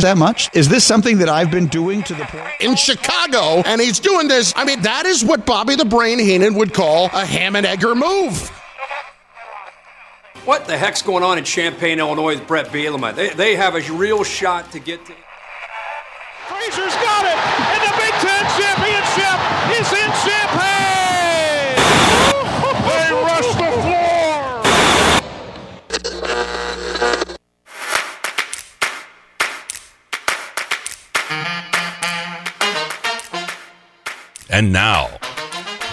that much? Is this something that I've been doing to the point? in Chicago, and he's doing this. I mean, that is what Bobby the Brain Heenan would call a ham and egger move. What the heck's going on in Champaign, Illinois with Brett Bielema? They, they have a real shot to get to. Frazier's got it, And now,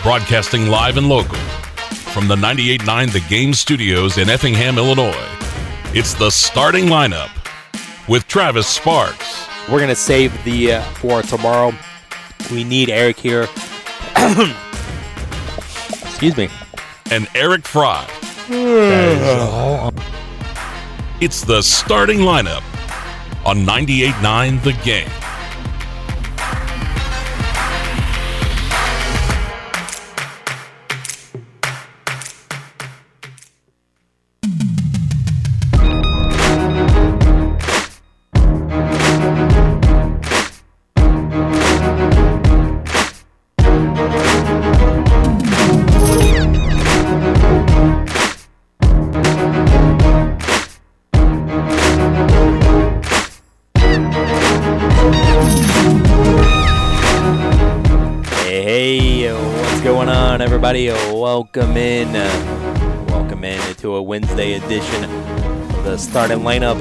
broadcasting live and local from the 98.9 The Game Studios in Effingham, Illinois, it's the starting lineup with Travis Sparks, We're gonna save the uh, for tomorrow. We need Eric here. Excuse me. and Eric Fry. It's the starting lineup on 98.9 The Game. Edition of the starting lineup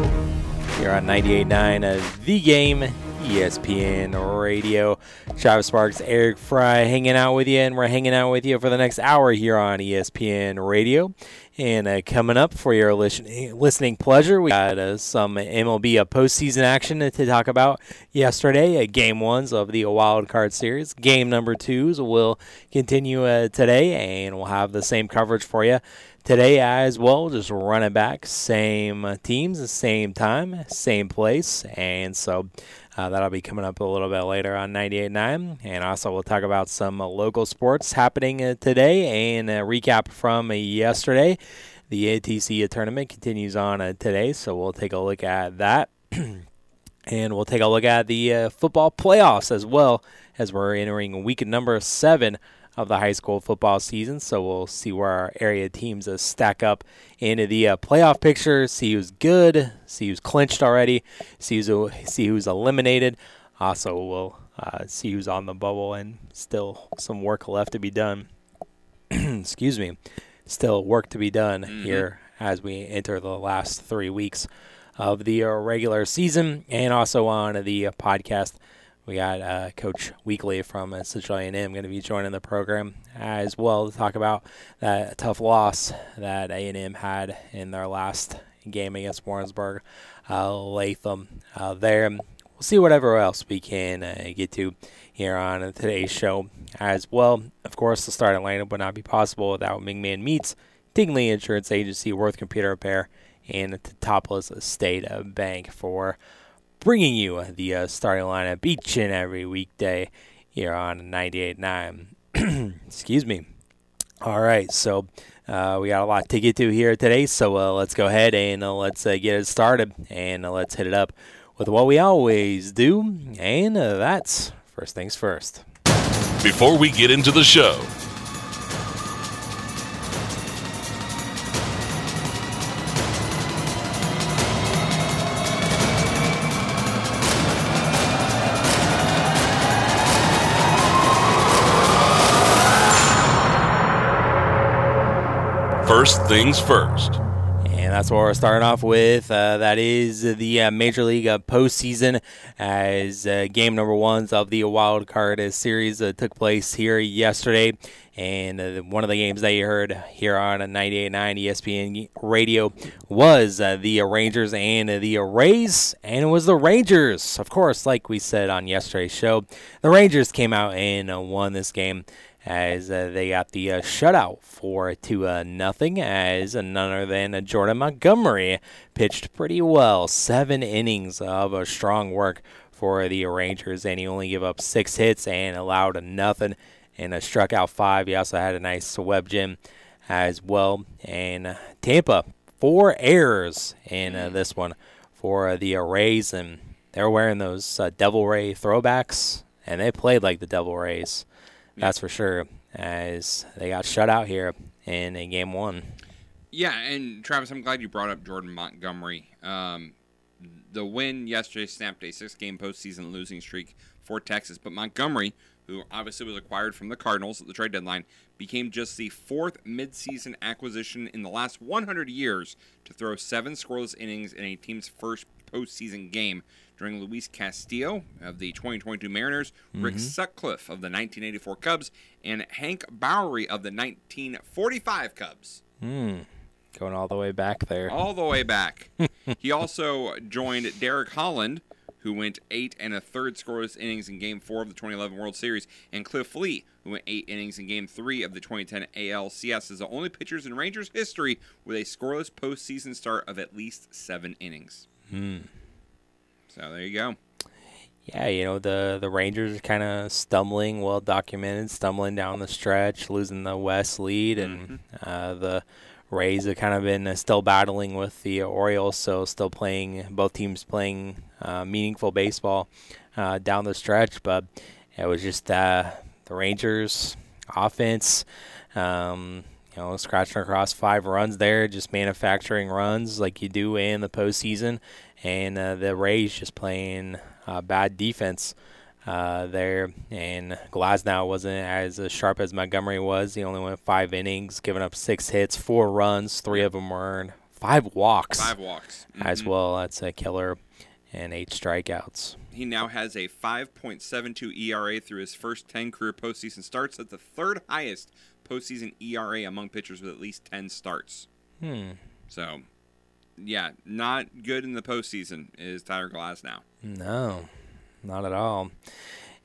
here on 98.9 of The Game, ESPN Radio. Travis Sparks, Eric Fry hanging out with you, and we're hanging out with you for the next hour here on ESPN Radio. And uh, coming up for your listening, listening pleasure, we got uh, some MLB uh, postseason action to talk about yesterday. Uh, game ones of the wild card series. Game number twos will continue uh, today, and we'll have the same coverage for you today as well. Just running back, same teams, same time, same place, and so. Uh, that'll be coming up a little bit later on 98.9. And also, we'll talk about some uh, local sports happening uh, today and a recap from yesterday. The ATC tournament continues on uh, today, so we'll take a look at that. and we'll take a look at the uh, football playoffs as well as we're entering week number seven of the high school football season. So we'll see where our area teams uh, stack up into the uh, playoff picture, see who's good, see who's clinched already, see who's, see who's eliminated. Also, we'll uh, see who's on the bubble and still some work left to be done. Excuse me. Still work to be done here as we enter the last three weeks of the uh, regular season and also on the uh, podcast. We got uh, Coach Weekly from Central A&M going to be joining the program as well to talk about that tough loss that A&M had in their last game against Warrensburg. Uh, Latham uh, there. We'll see whatever else we can uh, get to here on today's show as well. Of course, the starting lineup would not be possible without Mingman Meats, Tingley Insurance Agency, Worth Computer Repair, and the Teutopolis State Bank for bringing you the uh, starting lineup each and every weekday here on 98.9. Excuse me. All right, so uh, we got a lot to get to here today, so uh, let's go ahead and uh, let's uh, get it started and uh, let's hit it up with what we always do, and that's first things first. Before we get into the show, first things first. And that's what we're starting off with. Uh, that is the uh, Major League uh, postseason as uh, game number ones of the wild card uh, series uh, took place here yesterday. And one of the games that you heard here on 98.9 ESPN radio was the Rangers and the Rays. And it was the Rangers, of course, like we said on yesterday's show. The Rangers came out and won this game as uh, they got the uh, shutout for to uh, nothing as none other than uh, Jordan Montgomery pitched pretty well, seven innings of uh, strong work for the Rangers, and he only gave up six hits and allowed nothing, and struck out five. He also had a nice web gem as well, and uh, Tampa four errors in uh, this one for the Rays and they were wearing those Devil Ray throwbacks, and they played like the Devil Rays. That's for sure. As they got shut out here in a game one. Yeah, and Travis, I'm glad you brought up Jordan Montgomery. Um, the win yesterday snapped a six-game postseason losing streak for Texas, but Montgomery, who obviously was acquired from the Cardinals at the trade deadline, became just the fourth midseason acquisition in the last 100 years to throw seven scoreless innings in a team's first postseason game. During Luis Castillo of the 2022 Mariners, Rick mm-hmm. Sutcliffe of the 1984 Cubs, and Hank Borowy of the 1945 Cubs. Hmm. Going all the way back there. All the way back. he also joined Derek Holland, who went eight and a third scoreless innings in Game Four of the 2011 World Series, and Cliff Lee, who went eight innings in Game Three of the 2010 ALCS, as the only pitchers in Rangers history with a scoreless postseason start of at least seven innings. Hmm. So there you go. Yeah, you know the the Rangers are kind of stumbling, well documented, stumbling down the stretch, losing the West lead, and uh, the Rays have kind of been uh, still battling with the Orioles, so still playing both teams playing uh, meaningful baseball uh, down the stretch. But it was just uh, the Rangers offense. Um, you know, scratching across five runs there, just manufacturing runs like you do in the postseason, and uh, the Rays just playing uh, bad defense uh, there. And Glasnow wasn't as sharp as Montgomery was. He only went five innings, giving up six hits, four runs, three of them were earned, five walks Five walks. as Mhm. well. That's a killer, and eight strikeouts. He now has a 5.72 ERA through his first 10 career postseason starts. That's the third highest postseason ERA among pitchers with at least 10 starts. Hmm. So, yeah, not good in the postseason is Tyler Glasnow. No, not at all.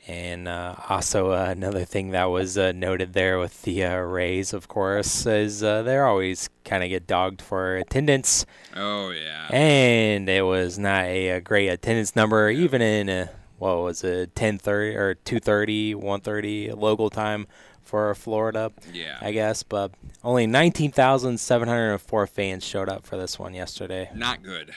And uh, also uh, another thing that was uh, noted there with the uh, Rays, of course, is uh, they always kind of get dogged for attendance, Oh, yeah. and it was not a, a great attendance number, even in uh, what was it, 10:30 or 2:30, 1:30 local time for Florida, Yeah. I guess. But only 19,704 fans showed up for this one yesterday. Not good.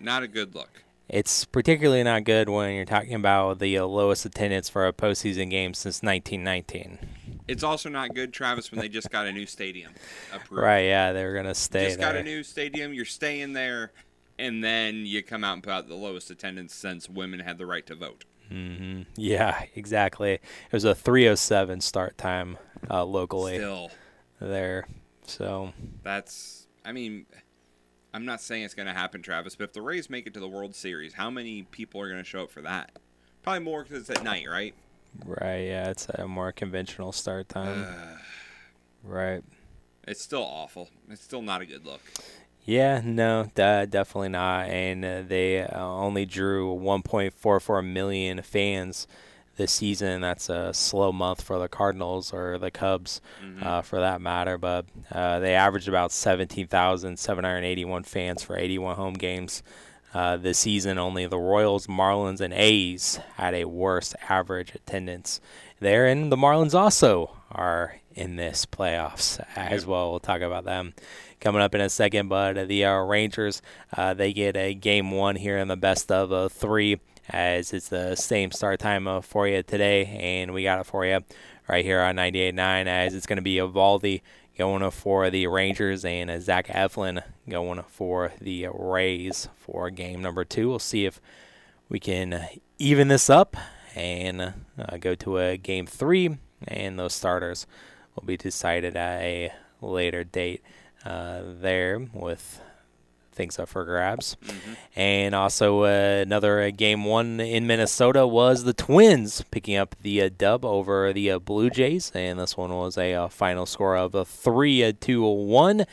Not a good look. It's particularly not good when you're talking about the lowest attendance for a postseason game since 1919. It's also not good, Travis, when they just got a new stadium approved. Right? Yeah, they're gonna stay Just there. got a new stadium. You're staying there, and then you come out and put out the lowest attendance since women had the right to vote. Hmm Yeah, exactly. It was a 3:07 start time uh, locally Still, there. So that's. I mean, I'm not saying it's going to happen, Travis, but if the Rays make it to the World Series, how many people are going to show up for that? Probably more because it's at night, right? right, yeah, it's a more conventional start time. right. It's still awful. It's still not a good look. Yeah, no, de- definitely not. And uh, they uh, only drew 1.44 million fans this season. That's a slow month for the Cardinals or the Cubs, uh, for that matter. But uh, they averaged about 17,781 fans for 81 home games. Uh, this season, only the Royals, Marlins, and A's had a worse average attendance there, and the Marlins also are in this playoffs as well. We'll talk about them coming up in a second. But the uh, Rangers, uh, they get a game one here in the best of uh, three, as it's the same start time uh, for you today, and we got it for you right here on 98.9, as it's going to be Eovaldi going for the Rangers and uh, Zach Eflin going for the Rays for game number two. We'll see if we can even this up and uh, go to a game three, and those starters will be decided at a later date uh, there with things up for grabs. And also uh, another uh, game one in Minnesota was the Twins picking up the uh, dub over the uh, Blue Jays, and this one was a uh, final score of a three uh, to one,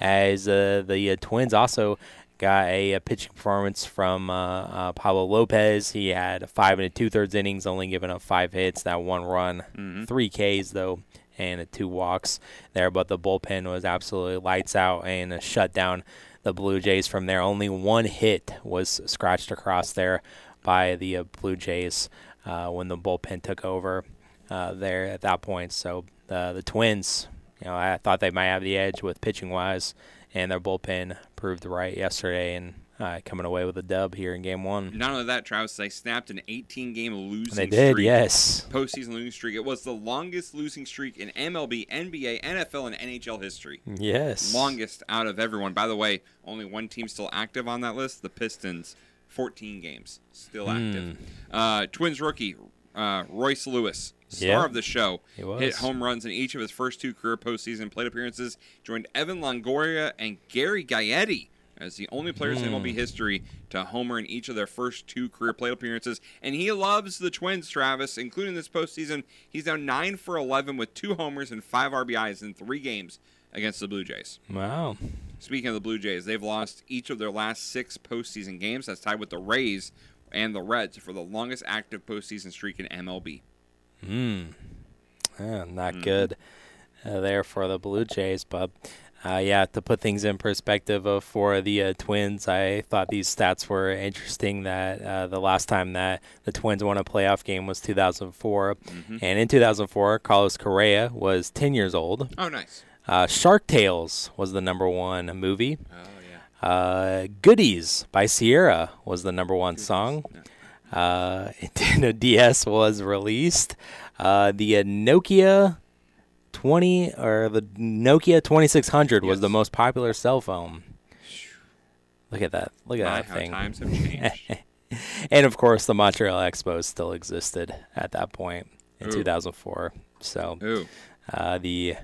as uh, the uh, Twins also got a, pitching performance from uh, uh, Pablo Lopez. He had five and a two thirds innings, only giving up five hits, that one run, three Ks though, and uh, two walks there. But the bullpen was absolutely lights out and uh, shut down the Blue Jays from there. Only one hit was scratched across there by the uh, Blue Jays uh, when the bullpen took over uh, there at that point. So uh, the Twins, you know, I thought they might have the edge with pitching wise, and their bullpen proved right yesterday. And uh, coming away with a dub here in game one. Not only that, Travis, they snapped an 18-game losing They did, streak. yes. Postseason losing streak. It was the longest losing streak in MLB, NBA, NFL, and NHL history. Yes. Longest out of everyone. By the way, only one team still active on that list: the Pistons. 14 games still active. Uh, Twins rookie uh, Royce Lewis, star Yeah. of the show, He was. hit home runs in each of his first two career postseason plate appearances. Joined Evan Longoria and Gary Gaetti as the only players in MLB history to homer in each of their first two career plate appearances. And he loves the Twins, Travis, including this postseason. He's now nine for 11 with two homers and five RBIs in three games against the Blue Jays. Wow. Speaking of the Blue Jays, they've lost each of their last six postseason games. That's tied with the Rays and the Reds for the longest active postseason streak in MLB. Hmm. not good uh, there for the Blue Jays, but uh, yeah, to put things in perspective of for the uh, Twins, I thought these stats were interesting. That uh, the last time that the Twins won a playoff game was 2004, Mm-hmm. and in 2004, Carlos Correa was 10 years old. Oh, nice. Uh, Shark Tales was the number one movie. Oh, yeah. Uh, Goodies by Ciara was the number one song. Uh, Nintendo DS was released. Uh, the uh, Nokia 20 or the Nokia 2600 was the most popular cell phone. Look at that! Look at My, that thing. times have changed. And of course, the Montreal Expos still existed at that point in Ooh. 2004. So uh, the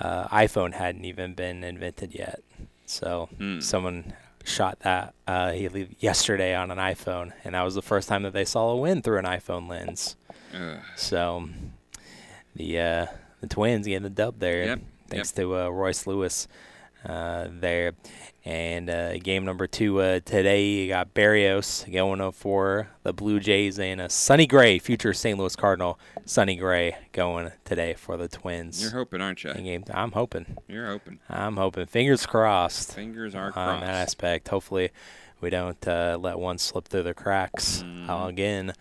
uh, iPhone hadn't even been invented yet. So Hmm. someone shot that uh, yesterday on an iPhone, and that was the first time that they saw a win through an iPhone lens. Ugh. So the uh, the Twins getting the dub there, Yep, thanks to uh, Royce Lewis uh, there. And uh, game number two uh, today, you got Berrios going for the Blue Jays and a Sonny Gray, future St. Louis Cardinal, Sonny Gray going today for the Twins. You're hoping, aren't you? game. I'm hoping. You're hoping. I'm hoping. Fingers crossed Fingers are crossed. on that aspect. Hopefully, we don't uh, let one slip through the cracks uh, again.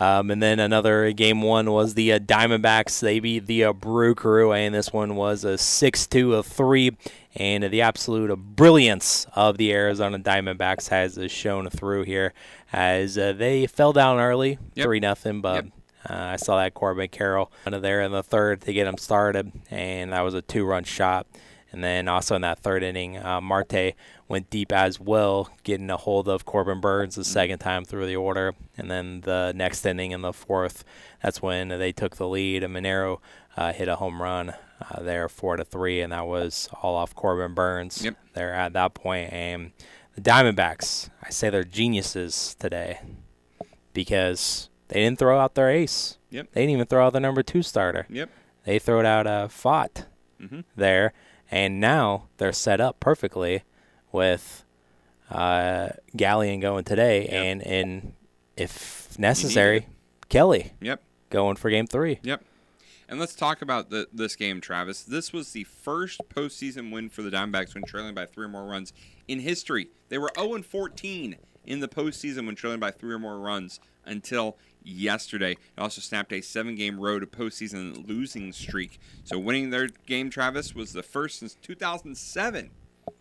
Um, and then another game one was the uh, Diamondbacks. They beat the uh, Brew Crew, and this one was a 6 2 of 3. And the absolute brilliance of the Arizona Diamondbacks has uh, shown through here as uh, they fell down early, Yep. 3 nothing, but. Yep. Uh, I saw that Corbin Carroll under there in the third to get him started, and that was a two-run shot. And then also in that third inning, uh, Marte went deep as well, getting a hold of Corbin Burnes the second time through the order. And then the next inning in the fourth, that's when they took the lead. And Moreno uh, hit a home run uh, there, four to three, and that was all off Corbin Burnes Yep. there at that point. And the Diamondbacks, I say they're geniuses today because they didn't throw out their ace. Yep. They didn't even throw out the number two starter. Yep. They threw it out uh, Pfaadt Mhm. there, and now they're set up perfectly with uh, Gallen going today, Yep. and and if necessary, Kelly Yep. going for game three. Yep. And let's talk about the, this game, Travis. This was the first postseason win for the Diamondbacks when trailing by three or more runs in history. They were 0 14 in the postseason when trailing by three or more runs until yesterday. It also snapped a seven game road postseason losing streak. So winning their game, Travis, was the first since 2007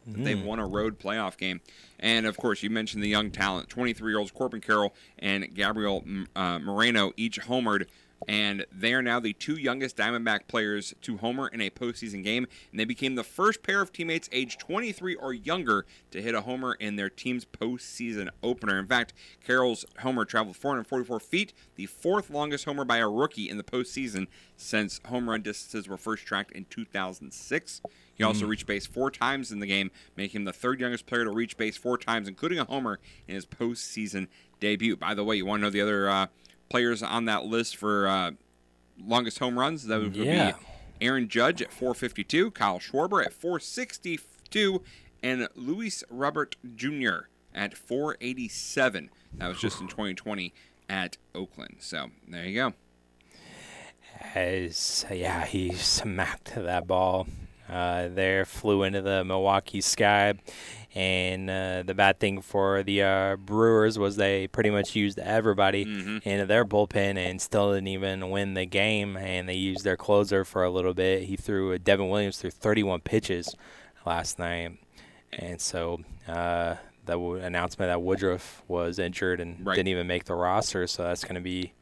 that they've won a road playoff game. And of course, you mentioned the young talent 23 year olds Corbin Carroll and Gabriel uh, Moreno, each homered. And they are now the two youngest Diamondback players to homer in a postseason game. And they became the first pair of teammates aged 23 or younger to hit a homer in their team's postseason opener. In fact, Carroll's homer traveled 444 feet, the fourth longest homer by a rookie in the postseason since home run distances were first tracked in 2006. He also reached base four times in the game, making him the third youngest player to reach base four times, including a homer in his postseason debut. By the way, you want to know the other uh, players on that list for uh, longest home runs? That would Yeah. be Aaron Judge at 452, Kyle Schwarber at 462, and Luis Robert Jr. at 487. That was just in 2020 at Oakland. So there you go. As yeah, he smacked that ball uh, there, flew into the Milwaukee sky. And uh, the bad thing for the uh, Brewers was they pretty much used everybody in their bullpen and still didn't even win the game. And they used their closer for a little bit. He threw Devin Williams through 31 pitches last night, and so uh, the w- announcement that Woodruff was injured and Right. didn't even make the roster. So that's going to be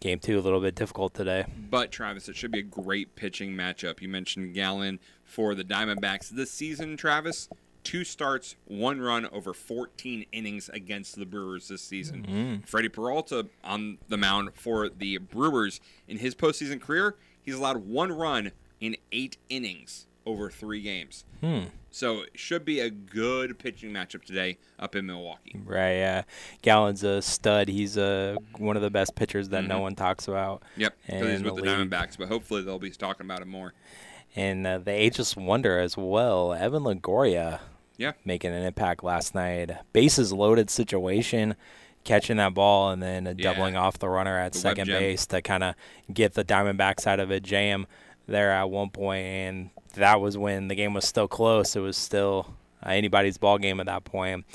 game two a little bit difficult today. But Travis, it should be a great pitching matchup. You mentioned Gallen for the Diamondbacks this season, Travis. Two starts, one run over 14 innings against the Brewers this season. Freddie Peralta on the mound for the Brewers in his postseason career, he's allowed one run in eight innings over three games. So it should be a good pitching matchup today up in Milwaukee. Right. Yeah. Gallen's a stud. He's uh, one of the best pitchers that Mm-hmm. no one talks about. Yep, because he's with the, league. Diamondbacks, but hopefully they'll be talking about him more. And uh, the ageless wonder as well, Evan Longoria. Yeah. Making an impact last night. Bases loaded situation, catching that ball and then Yeah. doubling off the runner at The second base to kind of get the Diamondbacks out of a jam there at one point, and that was when the game was still close. It was still uh, anybody's ball game at that point.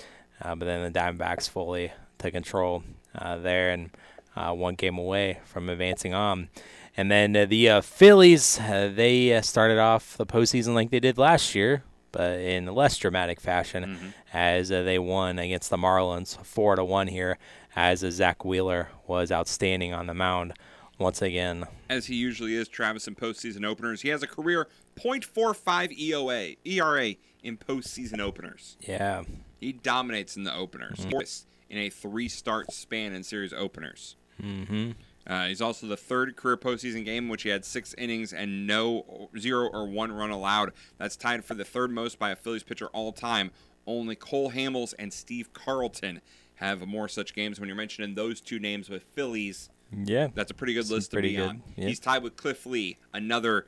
Uh, but then the Diamondbacks fully took control uh, there and uh, one game away from advancing on. And then uh, the uh, Phillies, uh, they uh, started off the postseason like they did last year, but in less dramatic fashion, as uh, they won against the Marlins four to one here, as uh, Zack Wheeler was outstanding on the mound once again. as he usually is, Travis, in postseason openers. He has a career .45 EOA, ERA in postseason openers. Yeah, He dominates in the openers. Mm-hmm. In a three-start span in series openers. Mm-hmm. Uh, he's also the third career postseason game in which he had six innings and no zero or one run allowed. That's tied for the third most by a Phillies pitcher all time. Only Cole Hamels and Steve Carlton have more such games. When you're mentioning those two names with Phillies, yeah, that's a pretty good list to pretty be good, on. yeah. He's tied with Cliff Lee, another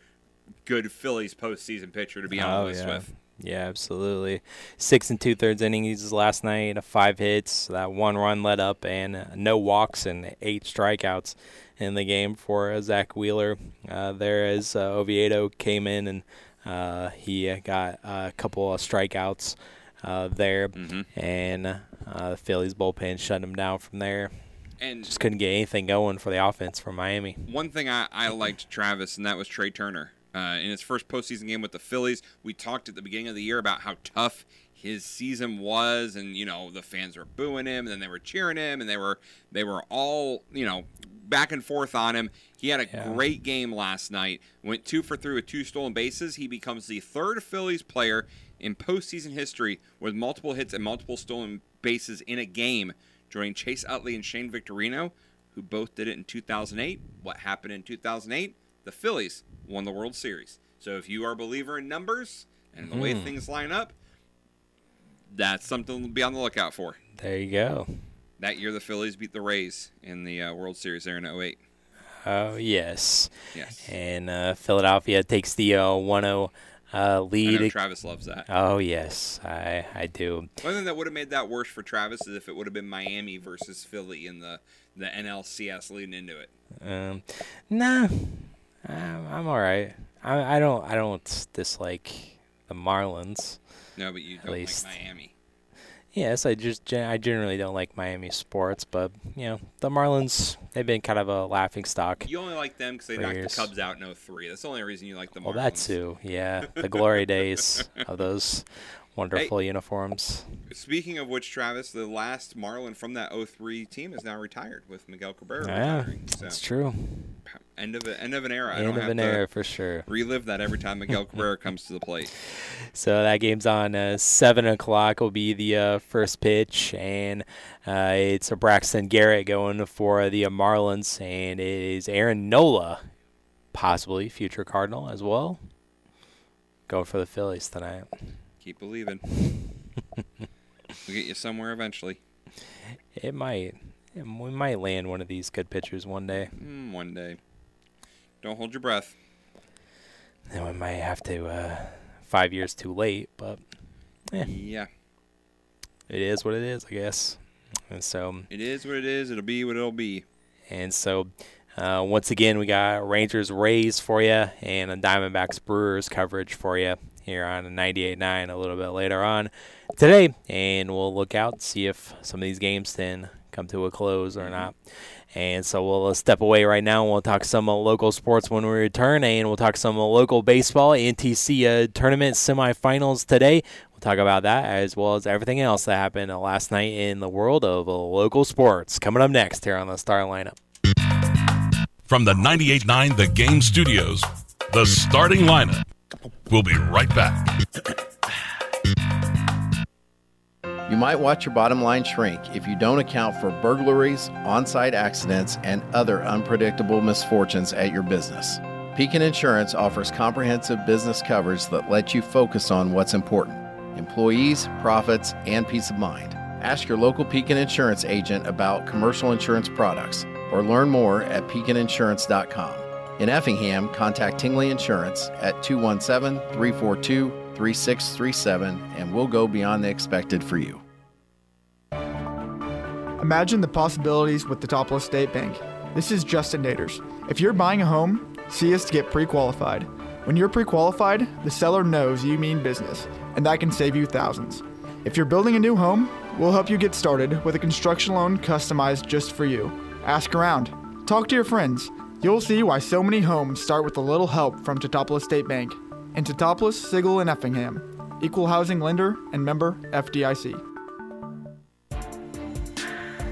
good Phillies postseason pitcher to be on the Oh, list yeah. with. Yeah, absolutely. Six and two thirds innings last night, five hits, that one run let up, and uh, no walks and eight strikeouts in the game for uh, Zack Wheeler. Uh, there as uh, Oviedo came in and uh, he uh, got a couple of strikeouts uh, there, and uh, the Phillies bullpen shut him down from there. And Just couldn't get anything going for the offense from Miami. one thing I, I liked Travis, and that was Trea Turner. Uh, in his first postseason game with the Phillies, we talked at the beginning of the year about how tough his season was, and you know the fans were booing him, and then they were cheering him, and they were they were all you know back and forth on him. He had a Yeah. great game last night. Went two for three with two stolen bases. He becomes the third Phillies player in postseason history with multiple hits and multiple stolen bases in a game, joining Chase Utley and Shane Victorino, who both did it in 2008. What happened in 2008? The Phillies won the World Series. So if you are a believer in numbers and the way things line up, that's something to be on the lookout for. There you go. That year, the Phillies beat the Rays in the uh, World Series there in 08. Oh, yes. Yes. And uh, Philadelphia takes the uh, 1 0 uh, I lead. Travis loves that. Oh yes, I I do. One thing that would have made that worse for Travis is if it would have been Miami versus Philly in the, the NLCS leading into it. Um, nah, I'm, I'm all right. I I don't I don't dislike the Marlins. No, but you don't least. like Miami. Yes, I just I generally don't like Miami sports, but you know the Marlins they've been kind of a laughing stock. You only like them because they knocked years. the Cubs out in 03. That's the only reason you like the Marlins. Well, that too, yeah, the glory days of those wonderful uniforms. Speaking of which, Travis, the last Marlin from that 03 team is now retired with Miguel Cabrera Yeah, retiring. So that's true. End of a, end of an era. I End don't of have an era for sure. relive that every time Miguel Cabrera comes to the plate. So that game's on uh, seven o'clock. Will be the uh, first pitch, and uh, it's a Braxton Garrett going for the Marlins, and it is Aaron Nola, possibly future Cardinal as well, going for the Phillies tonight. Keep believing. we'll get you somewhere eventually. It might, we might land one of these good pitchers one day. Mm, one day. Don't hold your breath. Then we might have to uh, five years too late, but Yeah. Yeah. it is what it is, I guess. And so It is what it is. It'll be what it'll be. And so, uh, once again, we got Rangers Rays for you and a Diamondbacks Brewers coverage for you here on 98.9 a little bit later on today. And we'll look out, see if some of these games then come to a close or not. And so we'll uh, step away right now and we'll talk some local sports when we return. And we'll talk some local baseball, NTC uh, tournament semifinals today. We'll talk about that as well as everything else that happened last night in the world of uh, local sports. Coming up next here on the Star Lineup. From the 98.9 The Game Studios, the starting lineup. We'll be right back. You might watch your bottom line shrink if you don't account for burglaries, on site accidents, and other unpredictable misfortunes at your business. Pekin Insurance offers comprehensive business coverage that lets you focus on what's important employees, profits, and peace of mind. Ask your local Pekin Insurance agent about commercial insurance products or learn more at pekininsurance.com. In Effingham, contact Tingley Insurance at 217 342 3637 and we'll go beyond the expected for you. Imagine the possibilities with the Teutopolis State Bank. This is Justin Naders. If you're buying a home, see us to get pre qualified. When you're pre qualified, the seller knows you mean business, and that can save you thousands. If you're building a new home, we'll help you get started with a construction loan customized just for you. Ask around, talk to your friends. You'll see why so many homes start with a little help from Teutopolis State Bank. And Teutopolis, Sigel, and Effingham. Equal housing lender and member FDIC.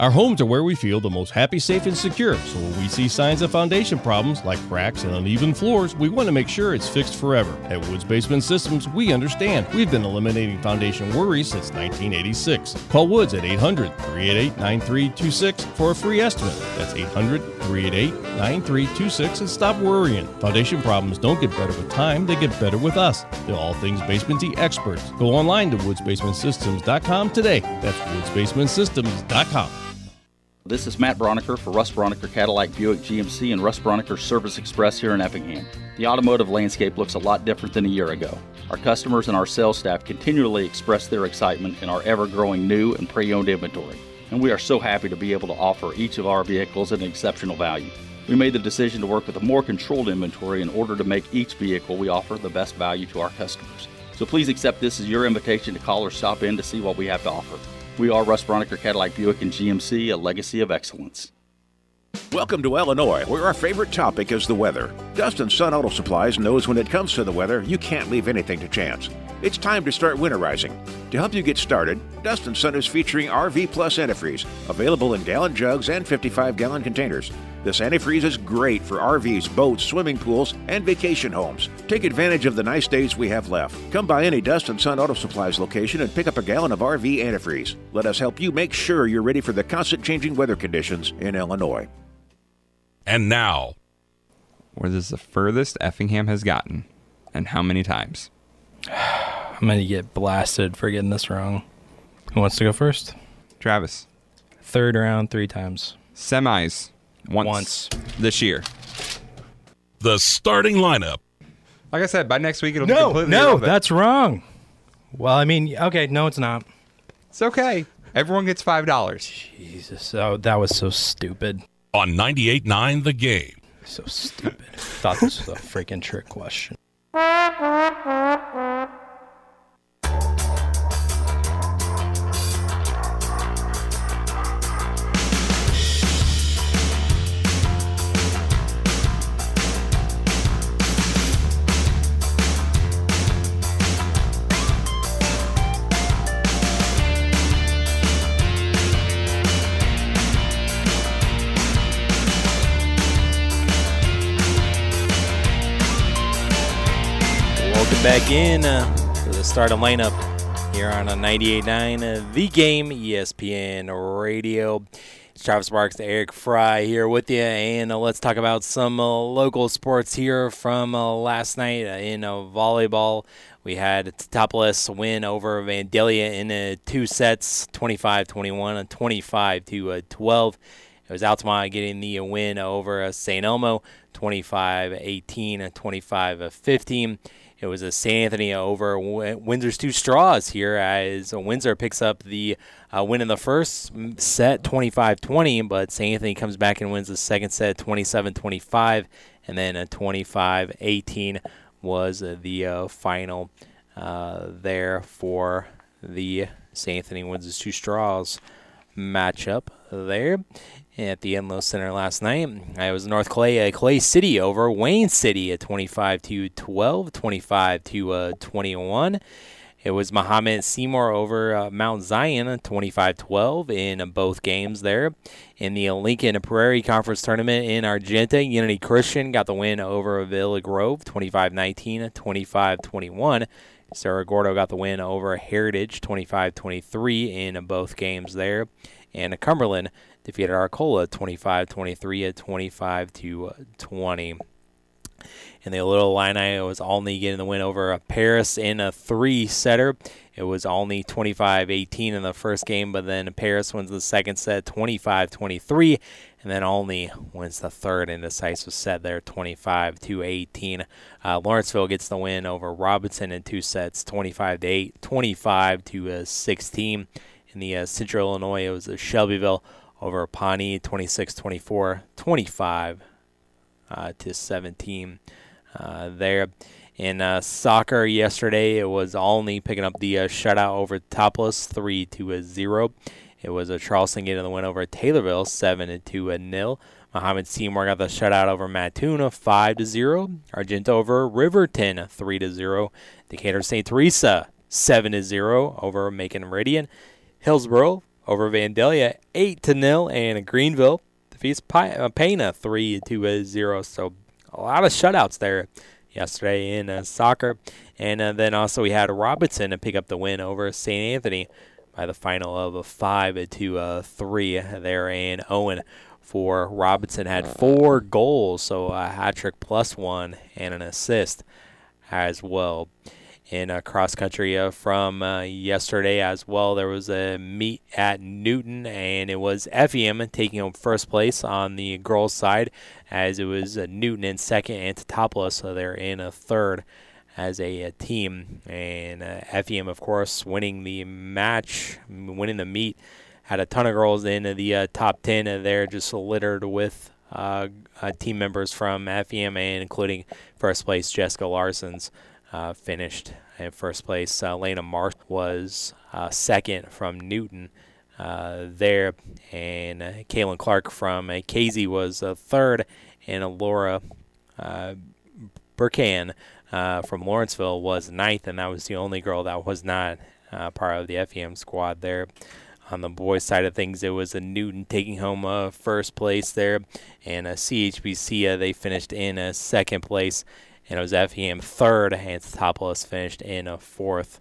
Our homes are where we feel the most happy, safe, and secure. So when we see signs of foundation problems like cracks and uneven floors, we want to make sure it's fixed forever. At Woods Basement Systems, we understand. We've been eliminating foundation worries since 1986. Call Woods at 800 388 9326 for a free estimate. That's 800 388 9326 and stop worrying. Foundation problems don't get better with time, they get better with us. They're all things basementy experts. Go online to woodsbasementsystems.com today. That's woodsbasementsystems.com. This is Matt Broniker for Russ Broniker Cadillac Buick GMC and Russ Broniker Service Express here in Effingham. The automotive landscape looks a lot different than a year ago. Our customers and our sales staff continually express their excitement in our ever growing new and pre owned inventory, and we are so happy to be able to offer each of our vehicles at an exceptional value. We made the decision to work with a more controlled inventory in order to make each vehicle we offer the best value to our customers. So please accept this as your invitation to call or stop in to see what we have to offer. We are Russ Broniker Cadillac Buick and GMC, a legacy of excellence. Welcome to Illinois, where our favorite topic is the weather. Dustin Sun Auto Supplies knows when it comes to the weather, you can't leave anything to chance. It's time to start winterizing. To help you get started, Dustin Sun is featuring RV Plus antifreeze, available in gallon jugs and 55 gallon containers. This antifreeze is great for RVs, boats, swimming pools, and vacation homes. Take advantage of the nice days we have left. Come by any Dustin Sun Auto Supplies location and pick up a gallon of RV antifreeze. Let us help you make sure you're ready for the constant changing weather conditions in Illinois. And now, Where this is the furthest Effingham has gotten, and how many times? I'm gonna get blasted for getting this wrong. Who wants to go first? Travis. Third round, three times. Semis. Once. Once. This year. the starting lineup. Like I said, by next week it'll be No, completely no, irrelevant. that's wrong. Well, I mean, okay, no, it's not. It's okay. Everyone gets five dollars. Jesus, oh, that was so stupid. On 98.9 The Game. So stupid. Thought this was a freaking trick question. Welcome back in uh, to the starting lineup here on a 98.9 uh, The Game ESPN Radio. It's Travis Sparks, Eric Fry here with you, and uh, let's talk about some local sports here from last night in volleyball. We had Teutopolis win over Vandalia in two sets, 25-21 and 25 to uh, 12. It was Altamont getting the win over St. Elmo, 25-18, 25-15. It was a St. Anthony over Windsor Stew-Stras here as Windsor picks up the uh, win in the first set 25-20, but St. Anthony comes back and wins the second set 27-25, and then a 25-18 was uh, the uh, final uh, there for the St. Anthony Windsor Stew-Stras matchup there at the Enlow Center last night. I was North Clay, uh, Clay City over Wayne City at 25 to 12, 25 to uh, 21. It was Mahomet Seymour over uh, Mount Zion, 25-12 in both games there. In the Lincoln Prairie Conference Tournament in Argenta, Unity Christian got the win over Villa Grove, 25-19, 25-21. Cerro Gordo got the win over Heritage, 25-23 in both games there. And Cumberland defeated Arcola 25-23 at 25 to 20. In the Little Illini, it was Olney getting the win over Paris in a three-setter. It was Olney 25-18 in the first game, but then Paris wins the second set 25-23, and then Olney wins the third and decisive set there 25 to 18. Uh, Lawrenceville gets the win over Robinson in two sets 25-8, 25 to uh, 16. In the uh, Central Illinois, it was Shelbyville over Pawnee 26 24, 25 uh, to 17 uh, there. In uh, soccer yesterday, it was Olney picking up the shutout over Teutopolis 3 to 0. It was a Charleston getting the win over Taylorville 7 to a nil. Mahomet Seymour got the shutout over Mattoon 5 to 0. Argent over Riverton 3 to 0. Decatur St. Teresa 7 to 0 over Macon Meridian. Hillsboro over Vandalia 8 to 0 and Greenville defeats uh, Pana 3 to 0. So a lot of shutouts there yesterday in uh, soccer. And uh, then also we had Robinson to pick up the win over St. Anthony by the final of a 5 to uh, 3 there. And Owen for Robinson had four goals, so a hat trick plus one and an assist as well in uh, cross country uh, from uh, yesterday as well. There was a meet at Newton, and it was FEM taking home first place on the girls' side, as it was uh, Newton in second and Teutopolis, so they're in a third as a, a team. And uh, FEM, of course, winning the match, winning the meet, had a ton of girls in the uh, top 10 there, just littered with. team members from FEM, including first place Jessica Larson's uh, finished in first place. Uh, Lena Marsh was uh, second from Newton uh, there, and uh, Kaylin Clark from uh, Casey was third, and Laura uh, Burkan from Lawrenceville was ninth, and that was the only girl that was not part of the FEM squad there. On the boys' side of things, it was a Newton taking home uh, first place there, and a CHBC uh, they finished in uh, second place and it was FEM third, and Teutopolis finished in a fourth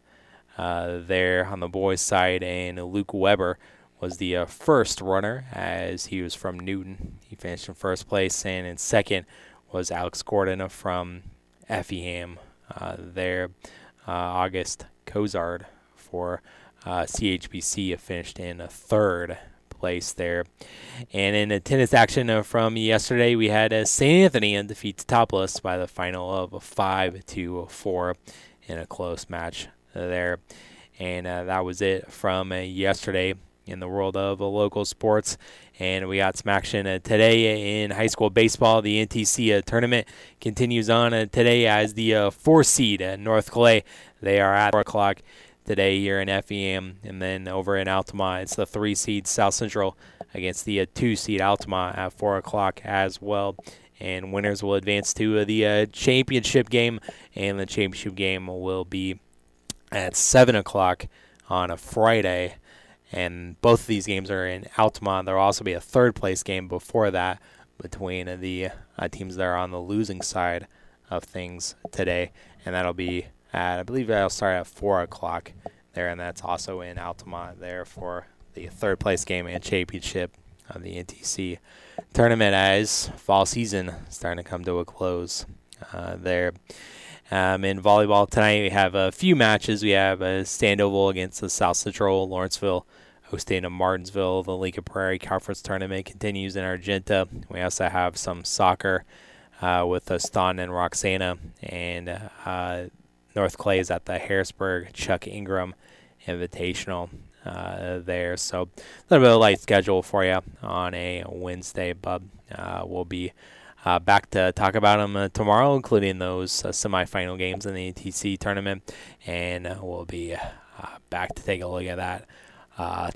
uh, there on the boys' side, and Luke Weber was the uh, first runner as he was from Newton. He finished in first place, and in second was Alex Gordon from Effingham uh, there. Uh, August Cozard for uh, CHBC finished in a third place there. And in a tennis action uh, from yesterday, we had a St. Anthony defeats Teutopolis by the final of 5 to 4 in a close match there. And uh, that was it from uh, yesterday in the world of uh, local sports. And we got some action uh, today in high school baseball. The NTC tournament continues on today as the four seed North Clay. They are at 4 o'clock today here in FEM, and then over in Altamont, it's the three seed South Central against the uh, two seed Altamont at four o'clock as well. And winners will advance to uh, the uh, championship game, and the championship game will be at seven o'clock on a Friday. And both of these games are in Altamont. There will also be a third place game before that between the uh, teams that are on the losing side of things today, and that'll be at I believe I'll start at four o'clock there, and that's also in Altamont there for the third place game and championship of the NTC tournament as fall season starting to come to a close uh, there. Um, in volleyball tonight, we have a few matches. We have a Sandoval against the South Central Lawrenceville hosting a Martinsville. The Lincoln Prairie Conference Tournament continues in Argenta. We also have some soccer uh, with uh, Staunton and Roxana, and uh, North Clay is at the Harrisburg Chuck Ingram Invitational uh, there. So a little bit of a light schedule for you on a Wednesday, but uh, we'll be uh, back to talk about them uh, tomorrow, including those uh, semifinal games in the ATC tournament, and uh, we'll be back to take a look at that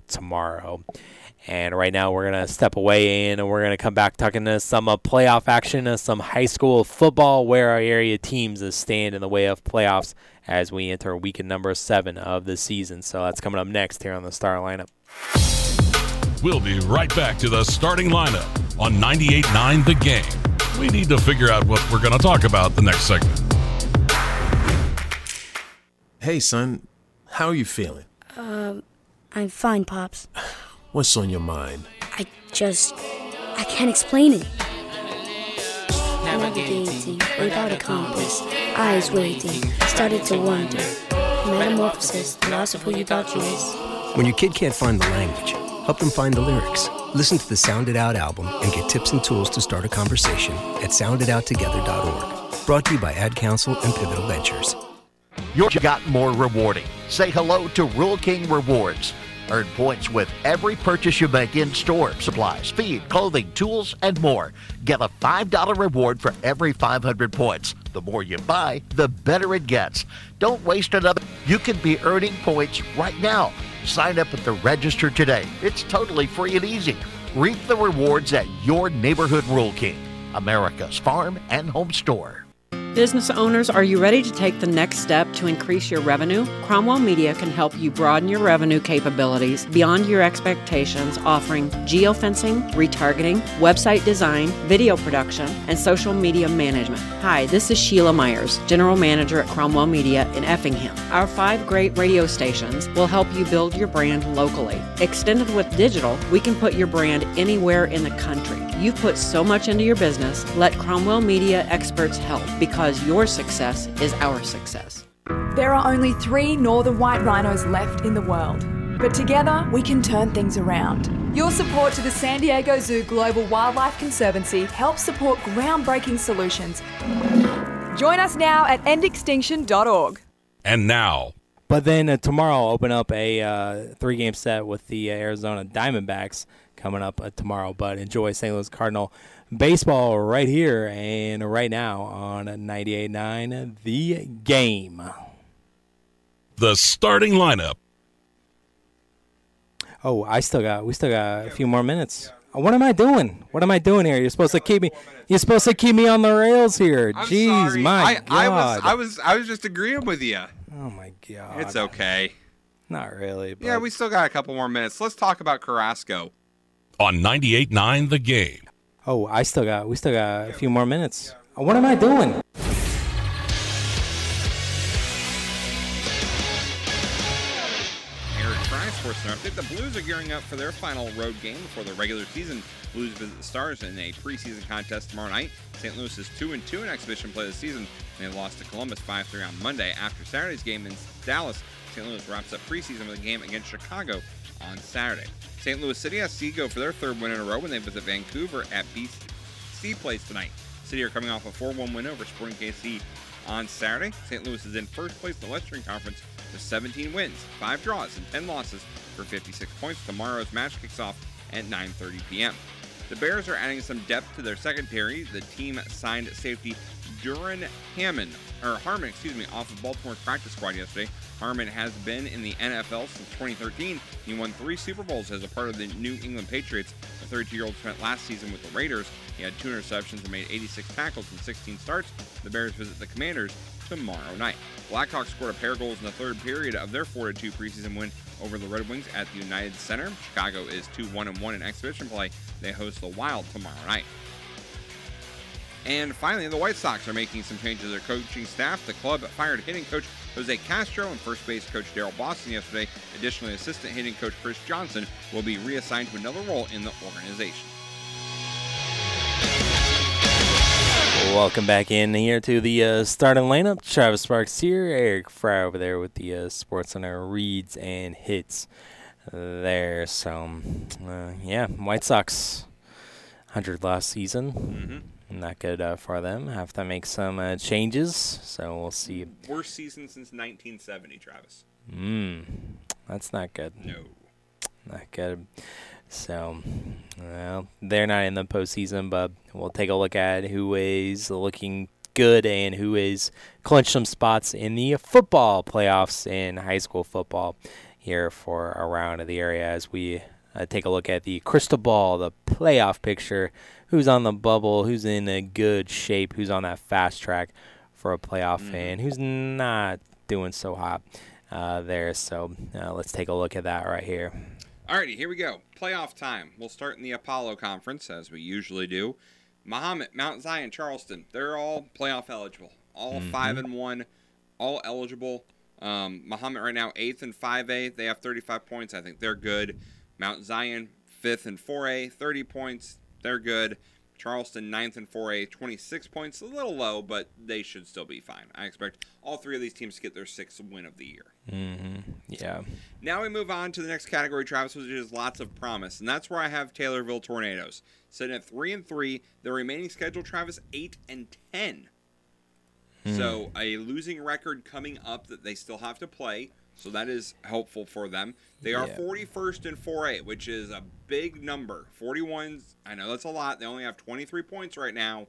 tomorrow. And right now, we're gonna step away and we're gonna come back talking to some uh, playoff action, uh, some high school football, where our area teams stand in the way of playoffs as we enter weekend number seven of the season. So that's coming up next here on the Star Lineup. We'll be right back to the starting lineup on 98.9 The Game. We need to figure out what we're going to talk about the next segment. Hey, son, how are you feeling? Um, I'm fine, Pops. What's on your mind? I just. I can't explain it. Navigating without a compass, eyes waiting, started to wonder. Metamorphosis, the loss of who you thought you is. When your kid can't find the language, help them find the lyrics. Listen to the Sound It Out album and get tips and tools to start a conversation at sounditouttogether.org. Brought to you by Ad Council and Pivotal Ventures. You're got more rewarding. Say hello to Rural King Rewards. Earn points with every purchase you make in store, supplies, feed, clothing, tools, and more. Get a $5 reward for every 500 points. The more you buy, the better it gets. Don't waste another. You can be earning points right now. Sign up at the register today. It's totally free and easy. Reap the rewards at your neighborhood Rural King, America's farm and home store. Business owners, are you ready to take the next step to increase your revenue? Cromwell Media can help you broaden your revenue capabilities beyond your expectations, offering geofencing, retargeting, website design, video production, and social media management. Hi, this is Sheila Myers, General Manager at Cromwell Media in Effingham. Our five great radio stations will help you build your brand locally. Extended with digital, we can put your brand anywhere in the country. You've put so much into your business, let Cromwell Media experts help because your success is our success. There are only three northern white rhinos left in the world, but together we can turn things around. Your support to the San Diego Zoo Global Wildlife Conservancy helps support groundbreaking solutions. Join us now at endextinction.org. And now, But then uh, tomorrow, I'll open up a uh, three game set with the uh, Arizona Diamondbacks coming up uh, tomorrow. But enjoy St. Louis Cardinal baseball right here and right now on 98.9 The Game. the starting lineup. Oh, I still got, we still got a few more minutes. What am I doing? What am I doing here? You're supposed to keep me. You're supposed to keep me on the rails here. I'm Jeez, sorry. my I, God. I was I was I was just agreeing with you. Oh my God. It's okay. Not really. Yeah, we still got a couple more minutes. Let's talk about Carrasco. On 98.9 The Game. Oh, I still got. We still got a few more minutes. What am I doing? Eric Fry, Sports Center update. The Blues are gearing up for their final road game before the regular season. Blues visit the Stars in a preseason contest tomorrow night. St. Louis is 2 and 2 in exhibition play this season. They lost to Columbus 5 3 on Monday. After Saturday's game in Dallas, St. Louis wraps up preseason with a game against Chicago on Saturday. St. Louis City has to go for their third win in a row when they visit Vancouver at BC Place tonight. City are coming off a 4 1 win over Sporting KC on Saturday. St. Louis is in first place in the Western Conference with 17 wins, 5 draws, and 10 losses for 56 points. Tomorrow's match kicks off at 9:30 p.m. The Bears are adding some depth to their secondary. The team signed safety Duron Hammond or Harmon, excuse me, off of Baltimore's practice squad yesterday. Harmon has been in the NFL since 2013. He won three Super Bowls as a part of the New England Patriots. The 32-year-old spent last season with the Raiders. He had two interceptions and made 86 tackles in 16 starts. The Bears visit the Commanders tomorrow night. Blackhawks scored a pair of goals in the third period of their 4-2 preseason win over the Red Wings at the United Center. Chicago is 2-1-1 in exhibition play. They host the Wild tomorrow night. And finally, the White Sox are making some changes to their coaching staff. The club fired hitting coach Jose Castro and first base coach Daryl Boston yesterday. Additionally, assistant hitting coach Chris Johnson will be reassigned to another role in the organization. Welcome back in here to the uh, starting lineup. Travis Sparks here, Eric Fry over there with the uh, Sports Center reads and hits. there. So, uh, yeah, White Sox, 100 last season. Not good uh, for them. Have to make some uh, changes. So we'll see. Worst season since 1970, Travis. Mm, that's not good. No. Not good. So, well, they're not in the postseason, but we'll take a look at who is looking good and who is clinched some spots in the football playoffs in high school football here for around the area as we uh, take a look at the crystal ball, the playoff picture, who's on the bubble, who's in a good shape, who's on that fast track for a playoff, Mm-hmm. and who's not doing so hot uh, there. So uh, let's take a look at that right here. Alrighty, here we go. Playoff time. We'll start in the Apollo Conference as we usually do. Mahomet, Mount Zion, Charleston. They're all playoff eligible. All Mhm. five and one, all eligible. Um, Mahomet right now eighth and five A. They have 35 points. I think they're good. Mount Zion fifth and four A, 30 points. They're good. Charleston ninth and four A, 26 points. A little low, but they should still be fine. I expect all three of these teams to get their sixth win of the year. Mm-hmm. Yeah. Now we move on to the next category, Travis, which is lots of promise, and that's where I have Taylorville Tornadoes sitting at three and three. The remaining schedule, Travis, eight and ten. Hmm. So a losing record coming up that they still have to play. So that is helpful for them. They are Yeah. 41st in 4A, which is a big number. 41's, I know that's a lot. They only have 23 points right now,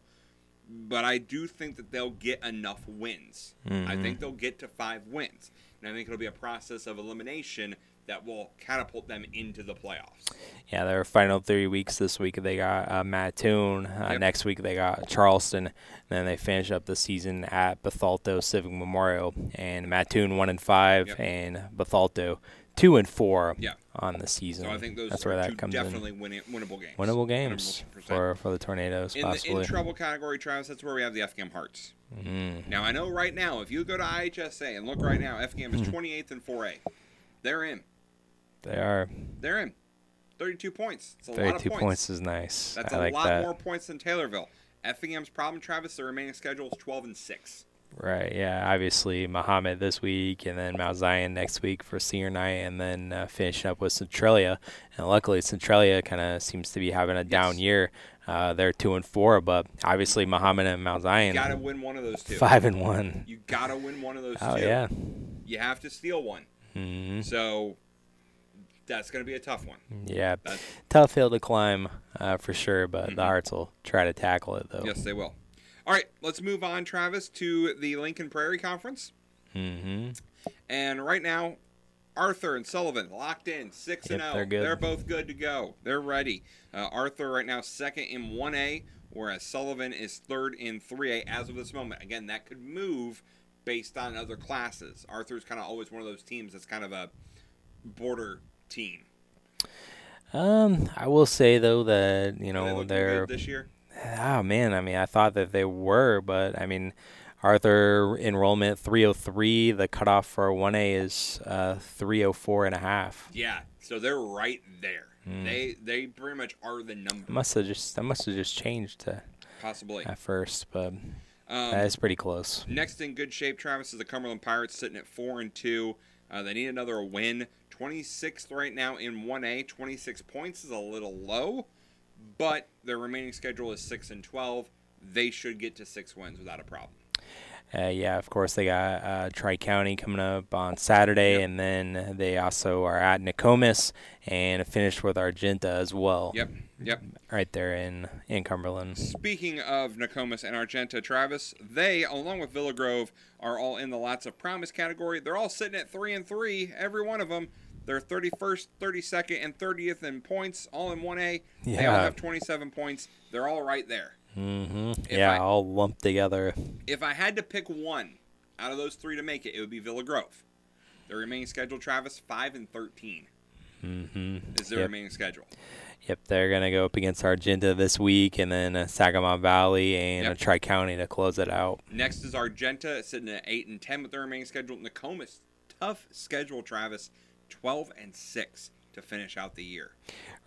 but I do think that they'll get enough wins. I Mhm. think they'll get to five wins. And I think it'll be a process of elimination that will catapult them into the playoffs. Yeah, their final three weeks this week they got uh, Mattoon. Uh, Yep. Next week they got Charleston. And then they finish up the season at Bethalto Civic Memorial. And Mattoon one and five, Yep. and Bethalto two and four Yeah. on the season. So I think those That's are where two that comes definitely in. winnable games. Winnable games 100%. for for the Tornadoes In the in trouble category, Travis, that's where we have the Effingham Hearts. Mm. Now I know right now, if you go to IHSA and look right now, Effingham is 28th in 4A. They're in. They are. They're in. 32 points. It's a lot of points. points is nice. That's I a like lot that. more points than Taylorville. Effingham's problem, Travis, the remaining schedule is 12 and 6. Right, yeah. Obviously, Mahomet this week, and then Mount Zion next week for senior night, and then uh, finishing up with Centralia. And luckily, Centralia kind of seems to be having a down year. Uh, they're two and four, but obviously Mahomet and Mount Zion You got to win one of those two. five and one. You got to win one of those Oh two. yeah. You have to steal one. Mm-hmm. So that's going to be a tough one. Yeah, That's- tough hill to climb uh, for sure, but Mm-hmm. the Hearts will try to tackle it though. Yes, they will. All right, let's move on, Travis, to the Lincoln Prairie Conference. hmm And right now, Arthur and Sullivan locked in six and zero. they're good. They're both good to go. They're ready. Uh, Arthur right now second in one A, whereas Sullivan is third in three A as of this moment. Again, that could move based on other classes. Arthur's kind of always one of those teams that's kind of a border team. Um, I will say though that you Are they know they're good this year. Oh man, I mean, I thought that they were, but I mean, Arthur enrollment 303. The cutoff for 1A is uh, 304 and a half. Yeah, so they're right there. Mm. They they pretty much are the number. Must have just that must have just changed to Possibly. at first, but Um, that is pretty close. Next in good shape, Travis, is the Cumberland Pirates sitting at four and two. Uh, they need another win. 26th right now in 1A. 26 points is a little low, but their remaining schedule is six and 12. They should get to six wins without a problem. Uh, yeah, of course they got uh, Tri County coming up on Saturday, and then they also are at Nokomis and finished with Argenta as well. Yep, yep. Right there in in Cumberland. Speaking of Nokomis and Argenta, Travis, they, along with Villa Grove, are all in the lots of promise category. They're all sitting at three and three, every one of them. They're 31st, 32nd, and 30th in points, all in 1A. Yeah. They all have 27 points. They're all right there. hmm Yeah, I- all lumped together. If I had to pick one out of those three to make it, it would be Villa Grove. Their remaining schedule, Travis, 5 and 13 mm-hmm. is their Yep. remaining schedule. Yep, they're gonna go up against Argenta this week, and then uh, Sangamon Valley and Yep. uh, Tri County to close it out. Next is Argenta, sitting at 8 and 10 with their remaining schedule. Nokomis, tough schedule, Travis, 12 and 6 to finish out the year.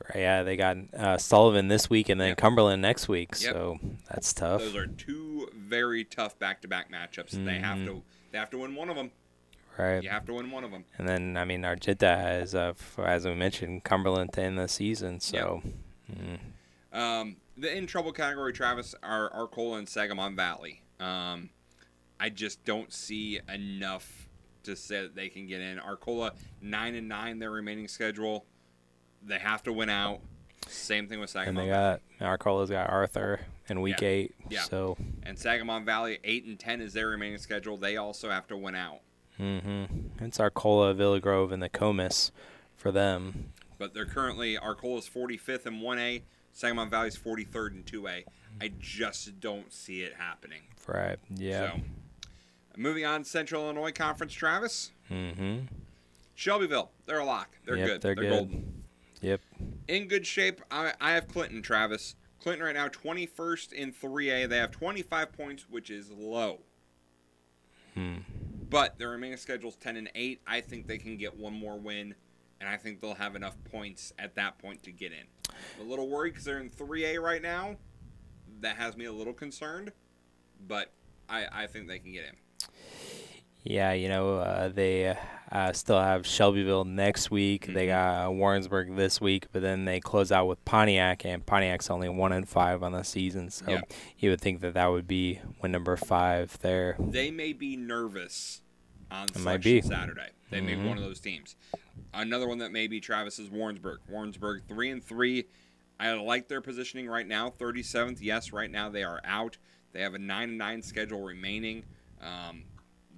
Right, yeah, they got uh, Sullivan this week, and then Cumberland next week. Yep. So that's tough. Those are two very tough back-to-back matchups. They have to they have to win one of them. Right. You have to win one of them. And then, I mean, Argenta has, uh, as we mentioned, Cumberland to end the season. So, mm, Um, the in trouble category, Travis, are Arcola and Sangamon Valley. Um, I just don't see enough to say that they can get in. Arcola nine and nine, their remaining schedule. They have to win out. Same thing with and Sangamon. they got Arcola's got Arthur in week Yeah. eight. Yeah. So, and Sangamon Valley eight and ten is their remaining schedule. They also have to win out. mm-hmm. it's Arcola, Villa Grove, and Nokomis for them. But they're currently Arcola's 45th in 1A, Sangamon Valley's 43rd in 2A. I just don't see it happening. Right. Yeah. So, moving on, Central Illinois Conference, Travis. Mm-hmm. Shelbyville, they're a lock. They're Yep, good. they're good. golden. Yep. In good shape. I, I have Clinton, Travis. Clinton right now 21st in 3A. They have 25 points, which is low. Hmm. But their remaining schedule is 10 and 8. I think they can get one more win, and I think they'll have enough points at that point to get in. I'm a little worried because they're in 3A right now. That has me a little concerned, but I, I think they can get in. Yeah, you know, uh, they uh, still have Shelbyville next week. They got Warrensburg this week, but then they close out with Pontiac, and Pontiac's only one and five on the season. So Yeah. you would think that that would be win number five there. They may be nervous on It might selection be. Saturday. They may be one of those teams. Another one that may be Travis is Warrensburg. Warrensburg three and three. I like their positioning right now. Thirty seventh. Yes, right now they are out. They have a nine and nine schedule remaining. Um,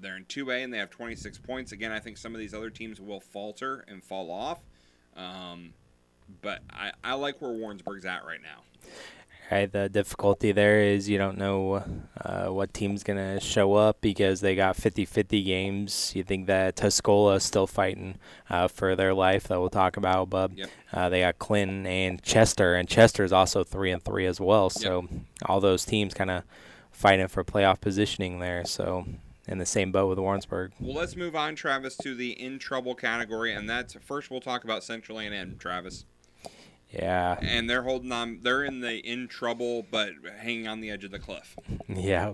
they're in two A and they have twenty six points. Again, I think some of these other teams will falter and fall off. Um, but I, I like where Warrensburg's at right now. Right, the difficulty there is you don't know uh, what team's gonna show up because they got 50-50 games. You think that Tuscola is still fighting uh, for their life that we'll talk about, but Yep. uh, they got Clinton and Chester, and Chester is also three and three as well. So all those teams kind of fighting for playoff positioning there. So in the same boat with Warrensburg. Well, let's move on, Travis, to the in trouble category, and that's first. We'll talk about Central A&M, Travis, Yeah, and they're holding on. They're in the in trouble, but hanging on the edge of the cliff. yeah,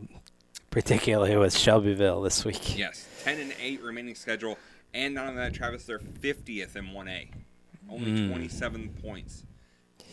particularly with Shelbyville this week. Yes, ten and eight remaining schedule, and not only that, Travis, they're fiftieth in one A, only Mm. twenty-seven points.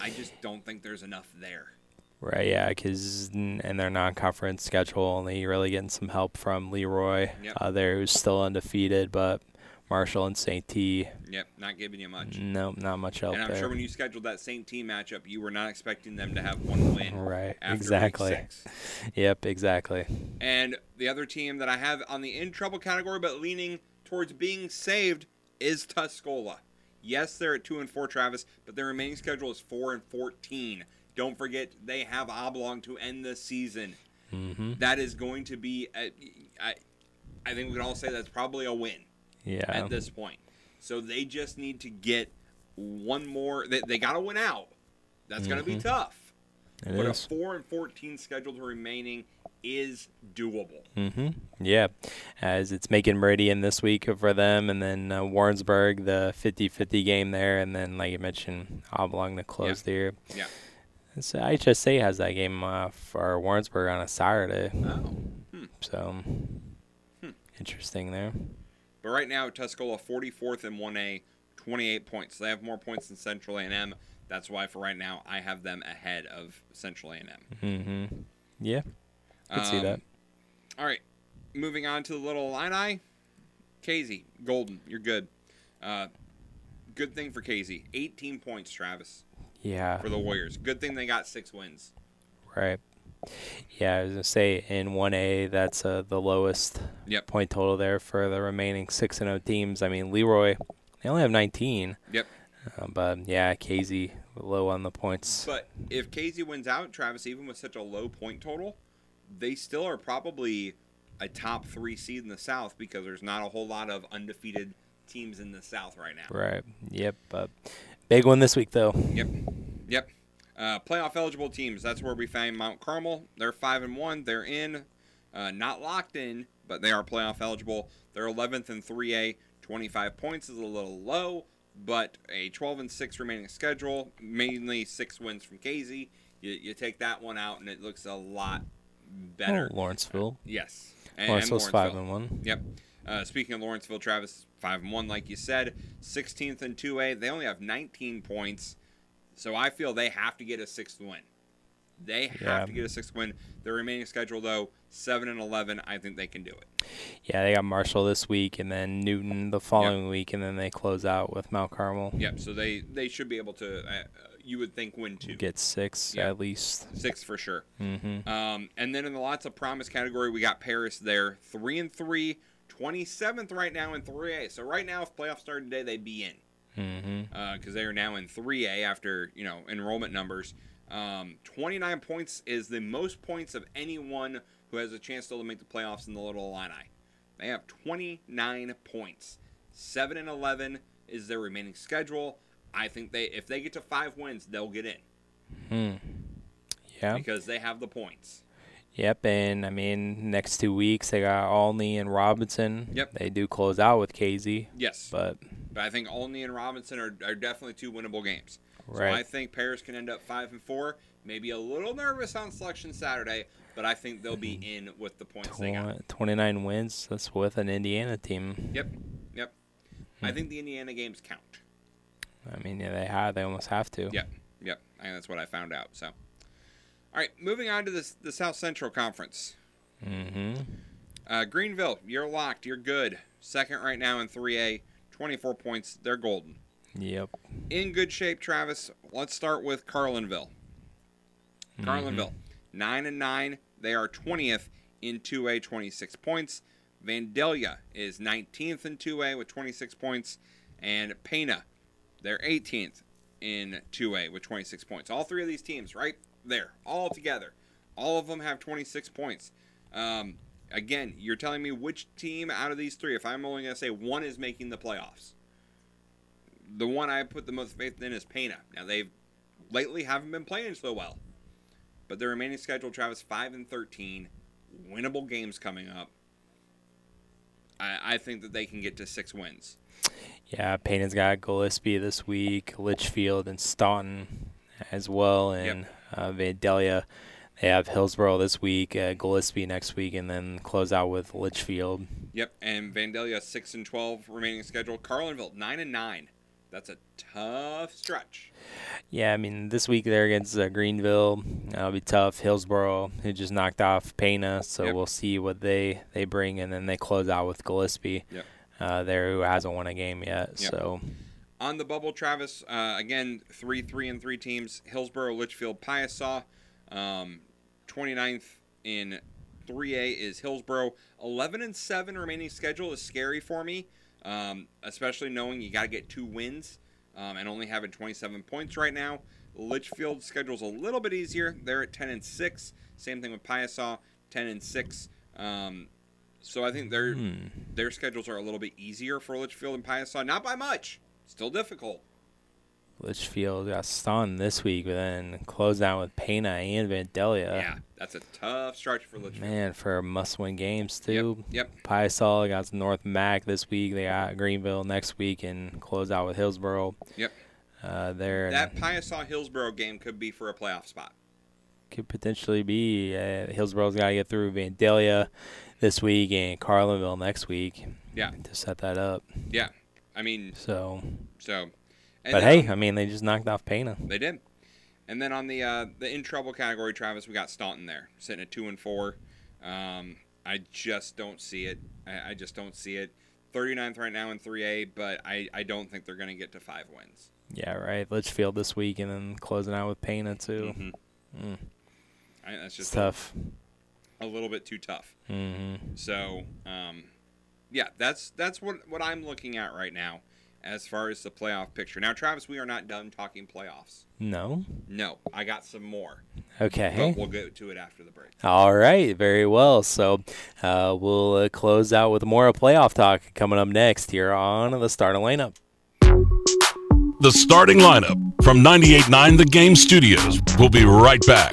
I just don't think there's enough there. Right, yeah, because in their non-conference schedule, only really getting some help from Leroy Yep. uh, there, who's still undefeated, but Marshall and St. T, Yep, not giving you much. no, not much help and I'm there. sure when you scheduled that St. T matchup, you were not expecting them to have one win. right, exactly. Yep, exactly. And the other team that I have on the in trouble category, but leaning towards being saved, is Tuscola. Yes, they're at two and four, Travis, but their remaining schedule is four and fourteen. Don't forget they have Oblong to end the season. Mm-hmm. That is going to be, a, I, I think we can all say that's probably a win Yeah. at this point. So they just need to get one more. They, they got to win out. That's going to be tough. It but is. a four and fourteen schedule remaining is doable. Mm-hmm. Yeah, as it's making Meridian this week for them, and then uh, Warrensburg, the 50-50 game there, and then, like you mentioned, Oblong to close the year. Yeah. So HSA has that game uh, for Warrensburg on a Saturday. Oh. Hmm. So, Hmm. interesting there. But right now, Tuscola 44th in 1A, 28 points. They have more points than Central A&M. That's why, for right now, I have them ahead of Central A&M. Mm-hmm. Yeah, could see Um, that. All right, moving on to the little Illini. Casey, Golden, you're good. Uh, good thing for Casey. 18 points, Travis, Yeah. for the Warriors. Good thing they got six wins. Right. Yeah, I was gonna say in one A that's uh, the lowest Yep. point total there for the remaining six and zero teams. I mean Leroy, they only have nineteen. Yep. Uh, but yeah, Casey low on the points. But if Casey wins out, Travis, even with such a low point total, they still are probably a top three seed in the South because there's not a whole lot of undefeated teams in the South right now. Right. Yep. But big one this week though. Yep. Yep. Uh, playoff eligible teams. That's where we find Mount Carmel. They're five and one. They're in, uh, not locked in, but they are playoff eligible. They're 11th in 3A. 25 points is a little low, but a 12 and six remaining schedule. Mainly six wins from Casey. You, you take that one out, and it looks a lot better. Oh, Lawrenceville. Yes. Lawrenceville's five Lawrenceville. and one. Yep. Uh, speaking of Lawrenceville, Travis five and one, like you said, 16th and 2A. They only have 19 points, so I feel they have to get a sixth win. They have Yeah. to get a sixth win. Their remaining schedule, though, seven and 11. I think they can do it. Yeah, they got Marshall this week, and then Newton the following week, and then they close out with Mount Carmel. Yep. So they they should be able to. Uh, you would think win two. Get six Yeah. at least. Six for sure. Mhm. Um, and then in the lots of promise category, we got Paris there, three and three, 27th right now in 3A. So right now, if playoffs started today, they'd be in Mm-hmm. because they are now in 3A after you know enrollment numbers. Um, 29 points is the most points of anyone who has a chance still to make the playoffs in the Little Illini. They have 29 points. Seven and 11 is their remaining schedule. I think they if they get to five wins, they'll get in Hmm. Yeah. because they have the points. Yep, and I mean, next two weeks they got Olney and Robinson. Yep. They do close out with Casey. Yes. But But I think Olney and Robinson are, are definitely two winnable games. Right. So. I think Paris can end up five and four. Maybe a little nervous on selection Saturday, but I think they'll be in with the points they got. 29 wins. That's with an Indiana team. Yep, yep. Hmm. I think the Indiana games count. I mean, yeah, they have. They almost have to. Yep, yep. I think that's what I found out. So, all right, moving on to this the South Central Conference. Mm-hmm. Uh, Greenville, you're locked. You're good. Second right now in 3A, 24 points. They're golden. Yep. In good shape, Travis. Let's start with Carlinville. Carlinville, nine and nine. They are 20th in 2A, 26 points. Vandalia is 19th in 2A with 26 points, and Pana, they're 18th in 2A with 26 points. All three of these teams, right there, all together, all of them have 26 points. Um, again, you're telling me which team out of these three, if I'm only going to say one is making the playoffs, the one I put the most faith in is Pana. Now they've lately haven't been playing so well, but their remaining schedule, Travis, five and thirteen, winnable games coming up. I, I think that they can get to six wins. Yeah, Pana's got Gillespie this week, Litchfield and Staunton as well, and uh, Vandalia. They have Hillsboro this week, uh, Gillespie next week, and then close out with Litchfield. Yep, and Vandalia six and twelve remaining schedule. Carlinville nine and nine. That's a tough stretch. Yeah, I mean, this week they're against uh, Greenville. That'll be tough. Hillsboro, who just knocked off Pana, so Yep. we'll see what they, they bring, and then they close out with Gillespie. Yep. Uh, there, who hasn't won a game yet. Yep. So, On the bubble, Travis, uh, again, three, three, and three teams. Hillsboro, Litchfield, Piasa. Um, 29th in 3A is Hillsboro. 11 and 7 remaining schedule is scary for me, um, especially knowing you got to get two wins um, and only having 27 points right now. Litchfield's schedule's a little bit easier. They're at 10 and 6. Same thing with Piasa, 10 and 6. Um, so I think their Hmm. their schedules are a little bit easier for Litchfield and Piasa. Not by much. Still difficult. Litchfield got Staunton this week, but then closed out with Pana and Vandalia. Yeah, that's a tough stretch for Litchfield. Man, for must-win games too. yep. Piasa got North Mac this week. They got Greenville next week, and close out with Hillsboro. Yep. Uh, there That Piasa Hillsboro game could be for a playoff spot. could potentially be. Uh, Hillsboro's got to get through Vandalia this week and Carlinville next week. Yeah. To set that up. Yeah, I mean, So. so. and But then hey, I mean, they just knocked off Pana. They did. And then on the uh, the in trouble category, Travis, we got Staunton there, sitting at two and four. Um, I just don't see it. I, I just don't see it. 39th right now in 3A, but I, I don't think they're going to get to five wins. Yeah, right. Litchfield this week, and then closing out with Pana too. Mhm. Mm. I, that's just It's tough. A, little bit too tough. Mhm. So, um, yeah, that's that's what what I'm looking at right now as far as the playoff picture. Now, Travis, we are not done talking playoffs. No. No, I got some more. Okay. But we'll get to it after the break. All right, very well. So uh, we'll uh, close out with more playoff talk coming up next here on the starting lineup. The starting lineup from 98.9 The Game Studios. We'll be right back.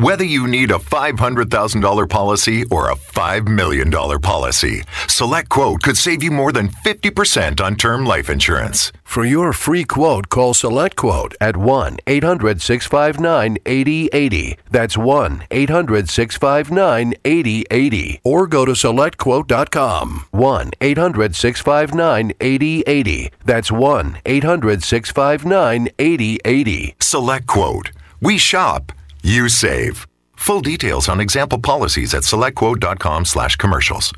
Whether you need a $500,000 policy or a $5 million policy, Select Quote could save you more than 50% on term life insurance. For your free quote, call Select Quote at 1 800 659 8080. That's 1 800 659 8080. Or go to SelectQuote.com. 1 800 659 8080. That's 1 800 659 8080. Select Quote. We shop. You save. Full details on example policies at selectquote.com slash commercials.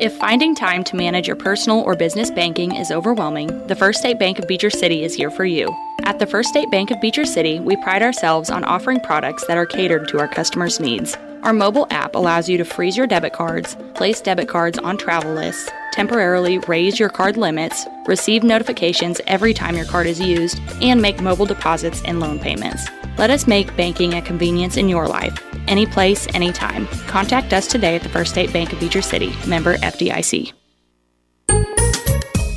If finding time to manage your personal or business banking is overwhelming, the First State Bank of Beecher City is here for you. At the First State Bank of Beecher City, we pride ourselves on offering products that are catered to our customers' needs. Our mobile app allows you to freeze your debit cards, place debit cards on travel lists, temporarily raise your card limits, receive notifications every time your card is used, and make mobile deposits and loan payments. Let us make banking a convenience in your life. Any place, anytime. Contact us today at the First State Bank of Beecher City, member FDIC.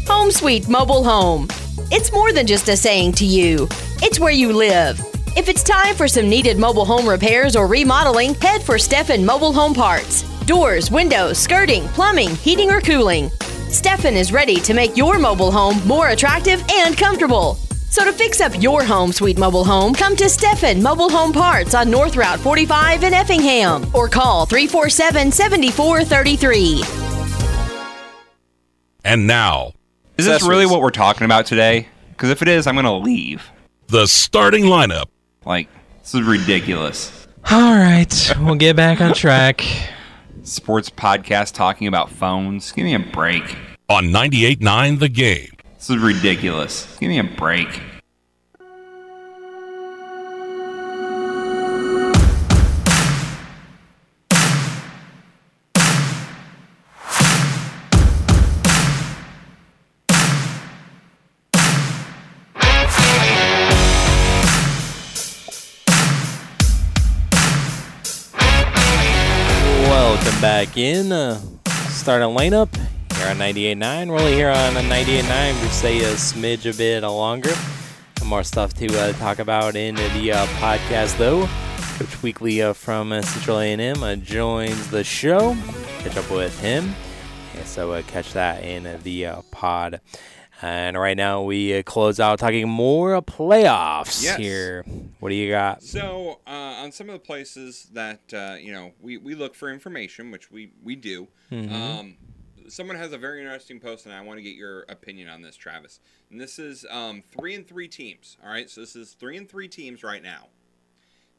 Home Sweet Mobile Home. It's more than just a saying to you, it's where you live. If it's time for some needed mobile home repairs or remodeling, head for Stefan Mobile Home Parts. Doors, windows, skirting, plumbing, heating, or cooling. Stefan is ready to make your mobile home more attractive and comfortable. So to fix up your home sweet mobile home, come to Stefan Mobile Home Parts on North Route 45 in Effingham or call 347 7433. And now, Is this really what we're talking about today? Because if it is, I'm going to leave. the starting lineup. Like, this is ridiculous. All right, we'll get back on track. Sports podcast talking about phones. Give me a break. On 98.9 The Game. This is ridiculous. Give me a break. Back in. Uh, starting lineup here on 98.9. We're only here on 98.9 to stay a smidge a bit longer. More stuff to uh, talk about in the uh, podcast, though. Coach Weekly uh, from uh, Central A&M uh, joins the show. Catch up with him. Yeah, so uh, catch that in the uh, pod. And right now we uh, close out talking more playoffs Yes. here. What do you got? So, uh, on some of the places that uh, you know we, we look for information, which we we do. Mhm. Um, someone has a very interesting post, and I want to get your opinion on this, Travis. And this is um, three and three teams. All right, so this is three and three teams right now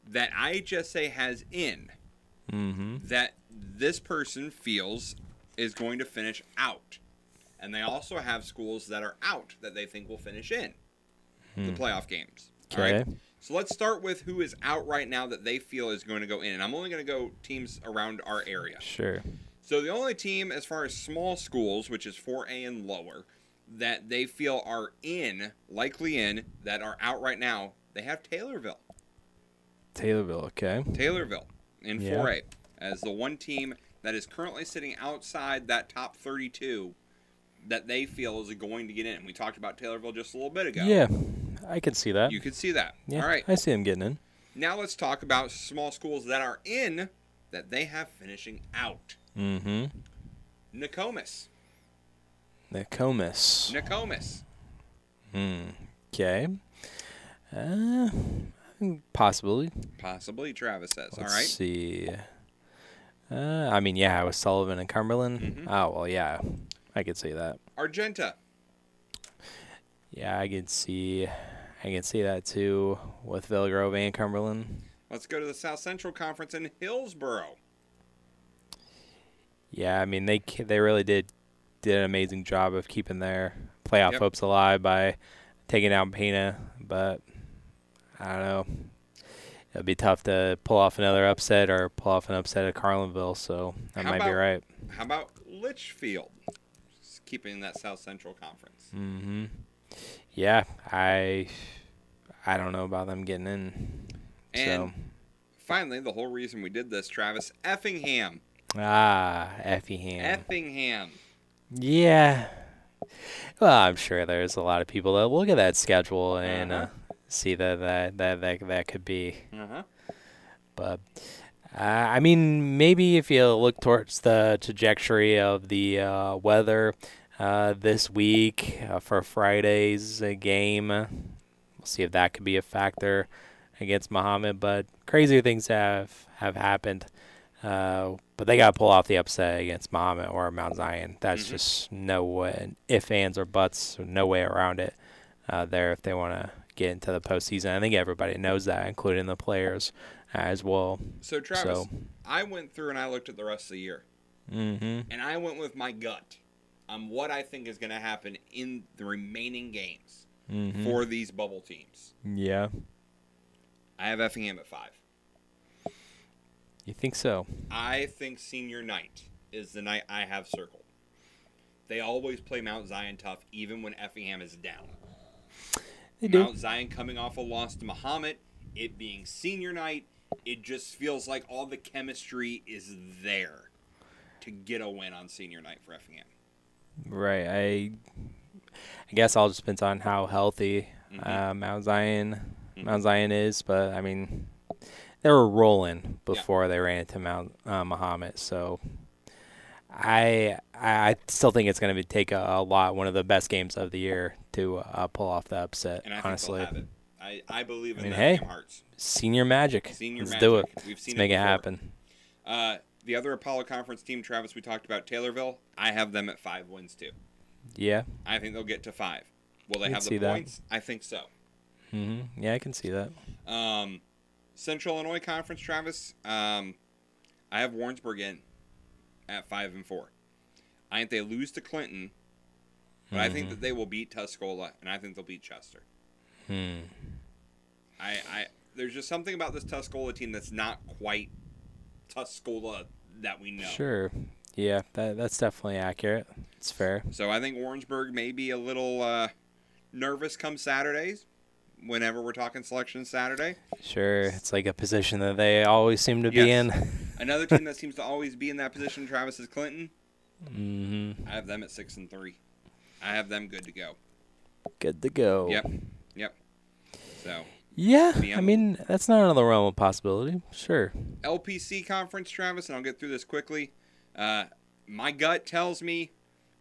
that IHSA has in Mm-hmm. that this person feels is going to finish out. And they also have schools that are out that they think will finish in the Hmm. playoff games. All right. Okay. So let's start with who is out right now that they feel is going to go in. And I'm only going to go teams around our area. Sure. So the only team, as far as small schools, which is 4A and lower, that they feel are in, likely in, that are out right now, they have Taylorville. Taylorville, okay. Taylorville in Yeah. 4A as the one team that is currently sitting outside that top 32 that they feel is going to get in. We talked about Taylorville just a little bit ago. Yeah, I can see that. You could see that. Yeah, All right. I see him getting in. Now let's talk about small schools that are in that they have finishing out. Mm-hmm. Nokomis. Nokomis. Nokomis. Hmm. Okay. Uh, possibly. Possibly, Travis says. Let's All right. see. Uh, I mean, yeah, with Sullivan and Cumberland. Mm-hmm. Oh well, yeah, I could see that. Argenta. Yeah, I could see, I can see that too with Villa Grove and Cumberland. Let's go to the South Central Conference in Hillsboro. Yeah, I mean they they really did did an amazing job of keeping their playoff Yep. hopes alive by taking down Pana, but I don't know. It'd be tough to pull off another upset or pull off an upset at Carlinville, so that How might be right. How about Litchfield? Keeping that South Central Conference. Mm-hmm. Yeah, I I don't know about them getting in. And so finally, the whole reason we did this, Travis Effingham. ah, Effingham. Effingham. Yeah. Well, I'm sure there's a lot of people that look at that schedule and uh, Uh-huh. see that that, that that that could be. Uh-huh. But uh, I mean, maybe if you look towards the trajectory of the uh, weather uh, this week uh, for Friday's uh, game, uh, we'll see if that could be a factor against Mahomet. But crazier things have have happened. Uh, but they got to pull off the upset against Mahomet or Mount Zion. That's Mhm. just no way, if, ands, or buts, no way around it uh, there if they want to get into the postseason. I think everybody knows that, including the players as well. So, Travis, So, I went through and I looked at the rest of the year, mm-hmm. and I went with my gut on what I think is going to happen in the remaining games Mhm. for these bubble teams. yeah. I have Effingham at five. You think so? I think senior night is the night I have circled. They always play Mount Zion tough, even when Effingham is down. They do. Mount Zion coming off a loss to Mahomet, it being senior night, it just feels like all the chemistry is there to get a win on senior night for Effingham. Right. I I guess all just depends on how healthy Mhm. uh, Mount Zion Mhm. Mount Zion is, but I mean they were rolling before they ran into Mount uh, Mahomet, so I I I still think it's going to take a, a lot one of the best games of the year to uh, pull off the upset. And I honestly, they'll have it. I, I believe I in mean, the hey, Hearts. Senior magic. Senior Let's do it. We've seen Let's make it it happen. Uh, the other Apollo Conference team, Travis, we talked about Taylorville. I have them at five wins too. Yeah. I think they'll get to five. Will they I have the that. points? I think so. Mm-hmm. Yeah, I can see that. Um, Central Illinois Conference, Travis. Um, I have Warrensburg in at five and four. I think they lose to Clinton, but I think Mhm. that they will beat Tuscola, and I think they'll beat Chester. Hmm. I, I there's just something about this Tuscola team that's not quite Tuscola that we know. Sure. Yeah, that that's definitely accurate. It's fair. So I think Warrensburg may be a little uh, nervous come Saturdays, whenever we're talking selection Saturday. Sure. It's like a position that they always seem to be in. Another team that seems to always be in that position, Travis, is Clinton. hmm I have them at six and three. I have them good to go. Good to go. Yep. Yep. So Yeah, I mean that's not another realm of possibility. Sure. LPC conference, Travis, and I'll get through this quickly. Uh, my gut tells me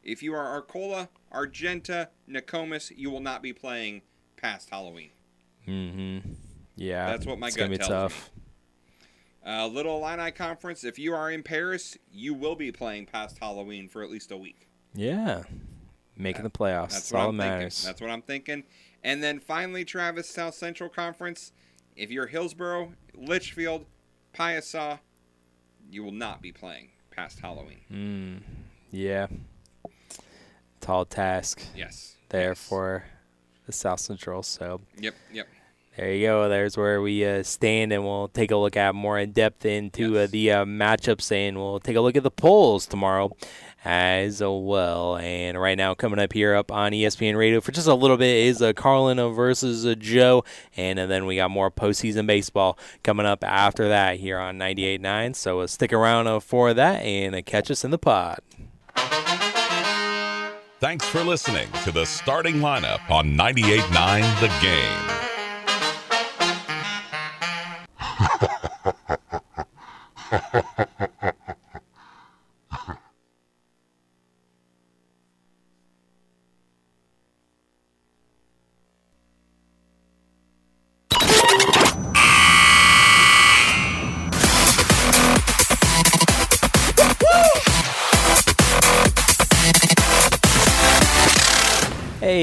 if you are Arcola, Argenta, Nokomis, you will not be playing past Halloween. Mm-hmm. Yeah. That's what my it's gut gonna be tells tough. me. Uh, Little Illini Conference, if you are in Paris, you will be playing past Halloween for at least a week. Yeah. Making the playoffs. That's That's what all I'm that thinking. matters. That's what I'm thinking. And then finally, Travis, South Central Conference, if you're Hillsboro, Litchfield, Piasa, you will not be playing past Halloween. Mm, yeah. Tall task. Yes. There for the South Central. So Yep, yep. there you go. There's where we uh, stand, and we'll take a look at more in depth into uh, the uh, matchups, and we'll take a look at the polls tomorrow as well. And right now, coming up here up on ESPN Radio for just a little bit is a Carlin versus a Joe, and, and then we got more postseason baseball coming up after that here on 98.9. So uh, stick around for that and uh, catch us in the pod. Thanks for listening to the starting lineup on 98.9 The Game. Ha ha ha ha.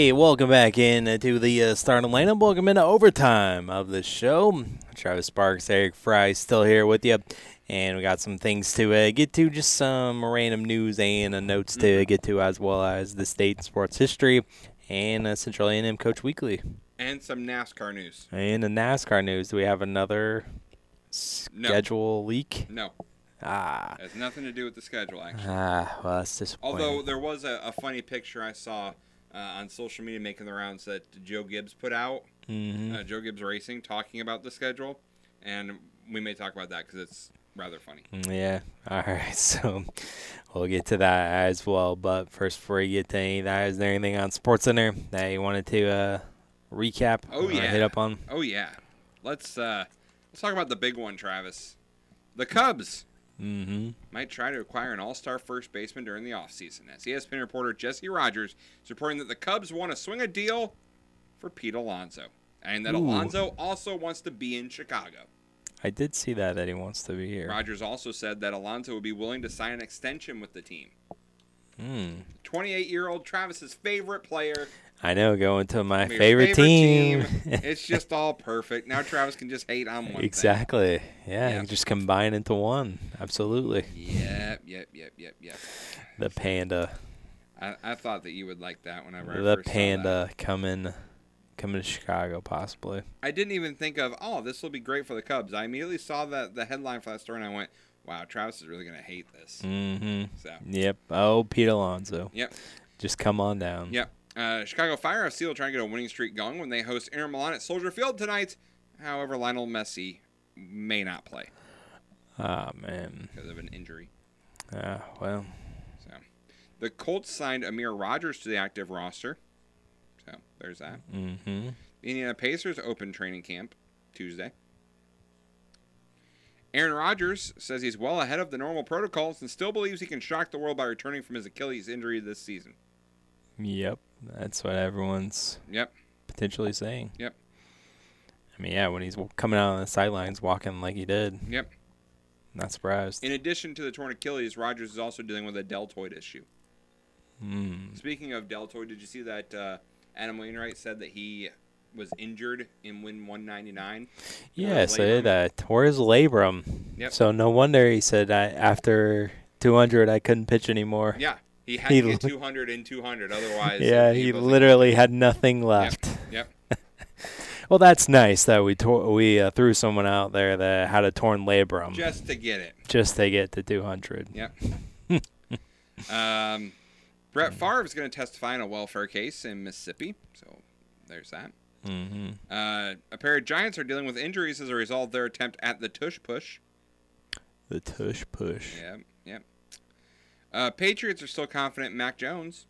Hey, welcome back in to the uh, starting lineup. Welcome into overtime of the show. Travis Sparks, Eric Fry, still here with you, and we got some things to uh, get to, just some random news and uh, notes to get to, as well as the state sports history and uh, Central A&M Coach Weekly And some NASCAR news. and the NASCAR news. Do we have another No. schedule leak? No. Ah, Has nothing to do with the schedule, actually. ah, well, that's disappointing. Although there was a, a funny picture I saw uh, on social media making the rounds that Joe Gibbs put out. Mhm. Uh, Joe Gibbs Racing talking about the schedule, and we may talk about that because it's rather funny. Mm, Yeah. All right. So we'll get to that as well. But first, before we get to any of that, is there anything on Sports Center that you wanted to uh, recap? Oh or yeah, Hit up on. Oh yeah. Let's uh, let's talk about the big one, Travis. The Cubs Mm-hmm. might try to acquire an all-star first baseman during the offseason. As ESPN reporter Jesse Rogers is reporting that the Cubs want to swing a deal for Pete Alonso, and that Ooh. Alonso also wants to be in Chicago. I did see that that he wants to be here. Rogers also said that Alonso would be willing to sign an extension with the team. Hmm. 28-year-old Travis's favorite player. I know, going to my your favorite, team. it's just all perfect. Now Travis can just hate on one thing. exactly. Yeah, Yeah. you just combine into one. Absolutely. Yep, yep, yep, yep, yep. The panda. I, I thought that you would like that whenever I read The panda coming, coming to Chicago possibly. I didn't even think of, oh, this will be great for the Cubs. I immediately saw that the headline for that story, and I went, wow, Travis is really going to hate this. Mm-hmm. So. Yep. Oh, Pete Alonso. Yep. Just come on down. Yep. Uh, Chicago Fire FC will try and get a winning streak going when they host Inter Miami at Soldier Field tonight. However, Lionel Messi may not play Ah man. because of an injury. Ah well. So, the Colts signed Amari Rodgers to the active roster. So there's that. Mm-hmm. The Indiana Pacers open training camp Tuesday. Aaron Rodgers says he's well ahead of the normal protocols and still believes he can shock the world by returning from his Achilles injury this season. Yep. That's what everyone's Yep. potentially saying. Yep. I mean, yeah, when he's coming out on the sidelines walking like he did, Yep. not surprised. In addition to the torn Achilles, Rodgers is also dealing with a deltoid issue. Mm. Speaking of deltoid, did you see that uh, Adam Wainwright said that he was injured in win 199? Yes, I did that. Tore his labrum. Yep. So no wonder he said I, after 200 I couldn't pitch anymore. Yeah, he had He to get 200 and 200, otherwise. Yeah, he he literally had nothing left. Yep. Well, that's nice that we tore, we uh, threw someone out there that had a torn labrum Just to get it. just to get to 200. Yep. um, Brett Favre is going to testify in a welfare case in Mississippi. So there's that. Mm-hmm. Uh, a pair of Giants are dealing with injuries as a result of their attempt at the tush push. The tush push. Yep, yep. Uh, Patriots are still confident in Mac Jones.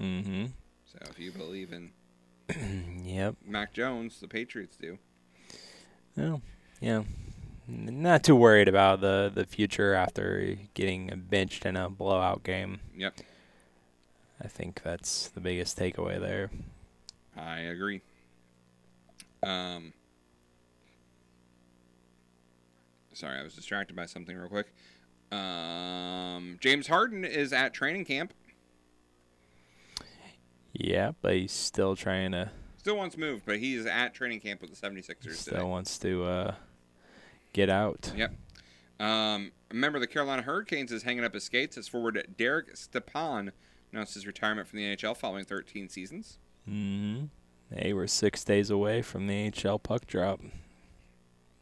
Mm-hmm. So if you believe in Yep. Mac Jones, the Patriots do. Well, yeah. Not too worried about the, the future after getting benched in a blowout game. Yep. I think that's the biggest takeaway there. I agree. Um, sorry, I was distracted by something real quick. Um, James Harden is at training camp. Yeah, but he's still trying to Still wants moved, but he's at training camp with the 76ers today. still wants to uh, get out. Yep. Um, a member of the Carolina Hurricanes is hanging up his skates as forward Derek Stepan announced his retirement from the NHL following 13 seasons. Mm-hmm. Hey, we're six days away from the HL puck drop.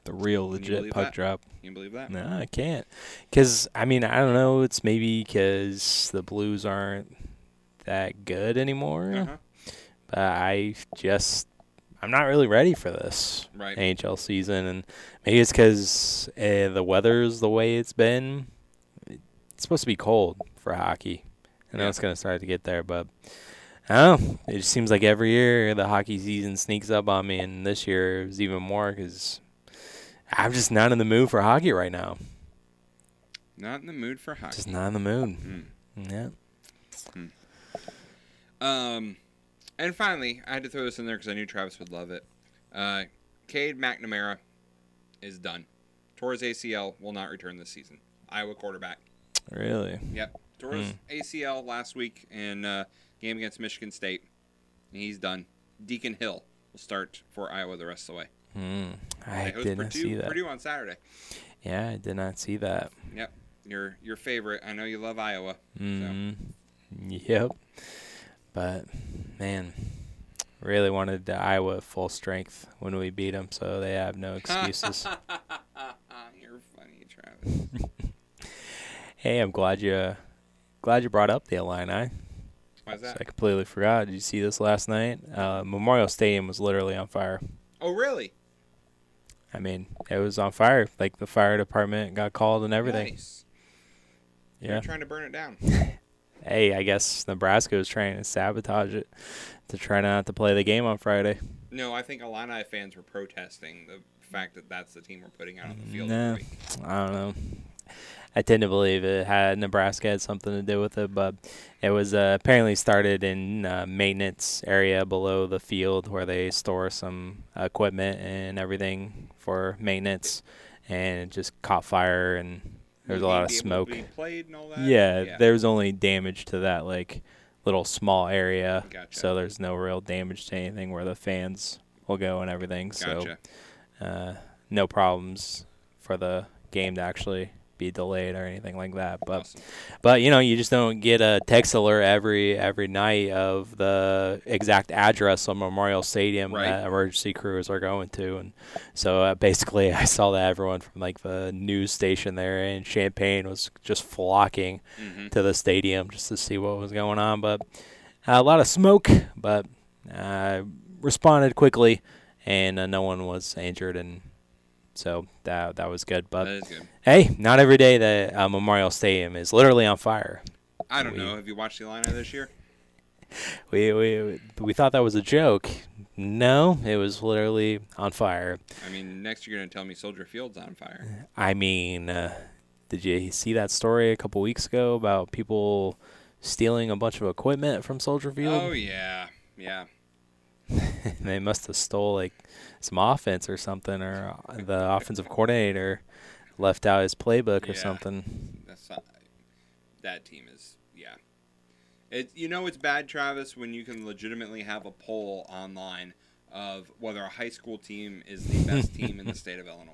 The real legit puck that? drop. Can you believe that? No, I can't. Because, I mean, I don't know. It's maybe because the Blues aren't that good anymore. Uh-huh. But I just, I'm not really ready for this Right. NHL season. And maybe it's because uh, the weather's the way it's been. It's supposed to be cold for hockey. I know Yeah. it's going to start to get there, but I don't know. It just seems like every year the hockey season sneaks up on me, and this year it was even more because I'm just not in the mood for hockey right now. Not in the mood for hockey. Just not in the mood. Mm. Yeah. Um, and finally, I had to throw this in there because I knew Travis would love it. Uh, Cade McNamara is done. Torres ACL, will not return this season. Iowa quarterback. Really? Yep. Torres his ACL last week in uh, game against Michigan State. and he's done. Deacon Hill will start for Iowa the rest of the way. Hmm. I did not Purdue, see that. Purdue on Saturday. Yeah, I did not see that. Yep, your your favorite. I know you love Iowa. hmm Yep. But man, really wanted the Iowa full strength when we beat them, so they have no excuses. You're funny, Travis. hey, I'm glad you glad you brought up the Illini. Why's that? I completely forgot. Did you see this last night? Uh, Memorial Stadium was literally on fire. Oh, really? I mean, it was on fire. Like the fire department got called and everything. Nice. Yeah. You're trying to burn it down. Hey, I guess Nebraska was trying to sabotage it to try not to play the game on Friday. No, I think Illini fans were protesting the fact that that's the team we're putting out on the field. No. I don't know. I tend to believe it had Nebraska had something to do with it, but it was uh, apparently started in uh, maintenance area below the field where they store some equipment and everything for maintenance, and it just caught fire and there was a lot of smoke. played and all that? Yeah, Yeah. there was only damage to that like little small area, Gotcha. so there's no real damage to anything where the fans will go and everything. Gotcha. So uh, no problems for the game to actually be delayed or anything like that. But but you know you just don't get a text alert every every night of the exact address of Memorial Stadium Right. that emergency crews are going to, and so uh, basically I saw that everyone from like the news station there in Champaign was just flocking Mhm. to the stadium just to see what was going on. But uh, a lot of smoke, but uh, responded quickly, and uh, no one was injured, and so that that was good. But That is good. hey, not every day that uh, Memorial Stadium is literally on fire. I don't We- know. Have you watched the Illini this year? We we we thought that was a joke. No, it was literally on fire. I mean, next you're gonna tell me Soldier Field's on fire. I mean, uh, did you see that story a couple weeks ago about people stealing a bunch of equipment from Soldier Field? Oh yeah, yeah. they must have stole like some offense or something, or uh, the offensive coordinator left out his playbook or Yeah. something. That's not. That team is yeah. It you know it's bad, Travis, when you can legitimately have a poll online of whether a high school team is the best team in the state of Illinois.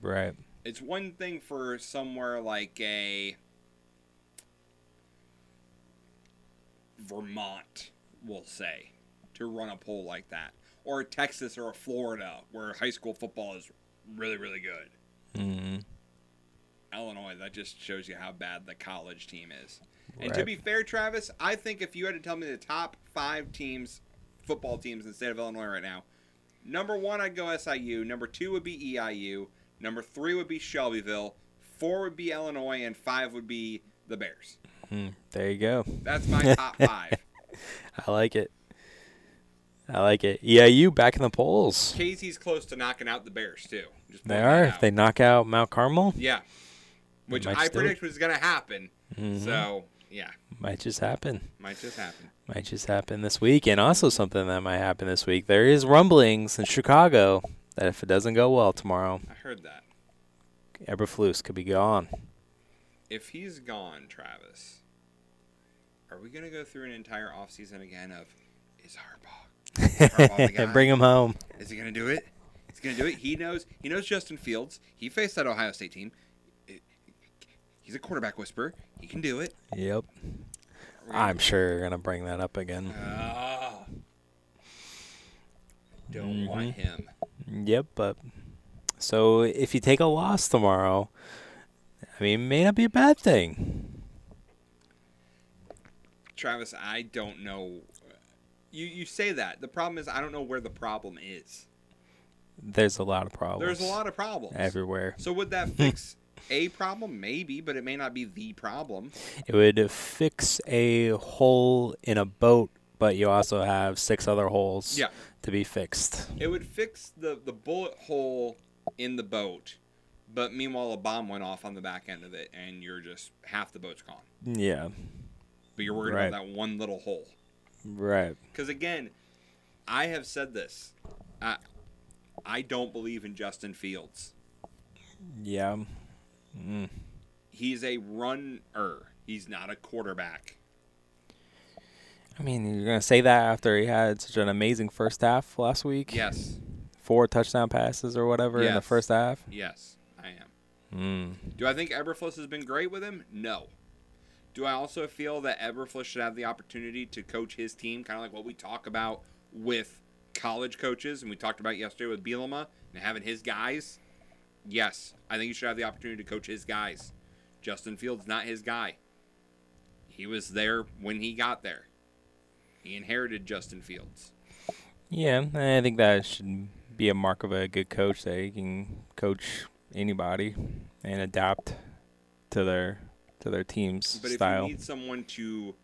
Right. It's one thing for somewhere like a Vermont, we'll say, to run a poll like that, or a Texas or a Florida where high school football is really really good. hmm Illinois, that just shows you how bad the college team is. And to be fair, Travis, I think if you had to tell me the top five teams, football teams in the state of Illinois right now, number one, I'd go SIU. Number two would be EIU. Number three would be Shelbyville. Four would be Illinois, and five would be the Bears. Hmm, there you go. That's my top five. I like it. I like it. Yeah, you back in the polls. Casey's close to knocking out the Bears too. They are. If they knock out Mount Carmel, Yeah, which I still- predict was going to happen. Mhm. So yeah, might just happen. might just happen. Might just happen this week, and also something that might happen this week. There is rumblings in Chicago that if it doesn't go well tomorrow, I heard that. Eberflus could be gone. if he's gone, Travis, are we gonna go through an entire offseason again of is Harbaugh, is Harbaugh the guy? Bring him home. Is he gonna do it? He's gonna do it. He knows. He knows Justin Fields. He faced that Ohio State team. He's a quarterback whisperer. He can do it. Yep. I'm sure you're gonna bring that up again. Ah. Don't want Mhm. him. Yep, but so if you take a loss tomorrow, I mean, it may not be a bad thing. Travis, I don't know. You you say that. The problem is I don't know where the problem is. There's a lot of problems. There's a lot of problems everywhere. So would that fix a problem? Maybe, but it may not be the problem. It would fix a hole in a boat, but you also have six other holes Yeah. to be fixed. It would fix the the bullet hole in the boat, but meanwhile a bomb went off on the back end of it, and you're just half the boat's gone. Yeah. But you're worried Right. about that one little hole. Right. Because again, I have said this. I I don't believe in Justin Fields. Yeah. Mm. He's a runner. He's not a quarterback. I mean, you're gonna say that after he had such an amazing first half last week. Yes. Four touchdown passes or whatever in the first half. Yes, I am. Mm. Do I think Eberflus has been great with him? No. Do I also feel that Eberflus should have the opportunity to coach his team, kind of like what we talk about with college coaches, and we talked about yesterday with Bielema and having his guys? Yes, I think he should have the opportunity to coach his guys. Justin Fields not his guy. He was there when he got there. He inherited Justin Fields. Yeah, I think that should be a mark of a good coach that he can coach anybody and adapt to their to their team's But style. if you need someone to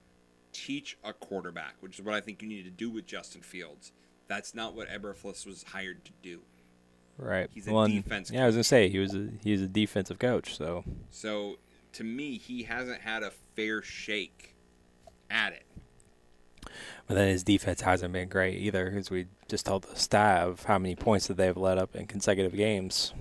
teach a quarterback, which is what I think you need to do with Justin Fields, that's not what Eberflus was hired to do. right. He's a Well, defense Yeah, I was gonna say he was a he's a defensive coach, so So to me, he hasn't had a fair shake at it. but then his defense hasn't been great either, because we just told the staff how many points that they've let up in consecutive games.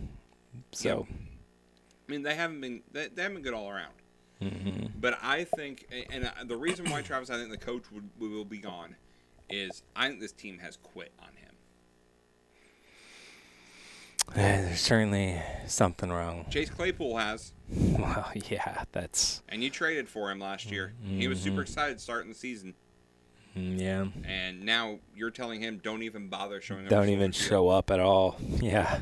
So I mean, they haven't been they, they haven't been good all around. Mhm. But I think, and uh, the reason why Travis, I think the coach would will be gone, is I think this team has quit on him. eh, there's certainly something wrong. Chase Claypool has, Well, yeah, that's and you traded for him last year. He was super Mhm. excited starting the season, mm, yeah. and now you're telling him don't even bother showing up. Don't even show up at all. Yeah.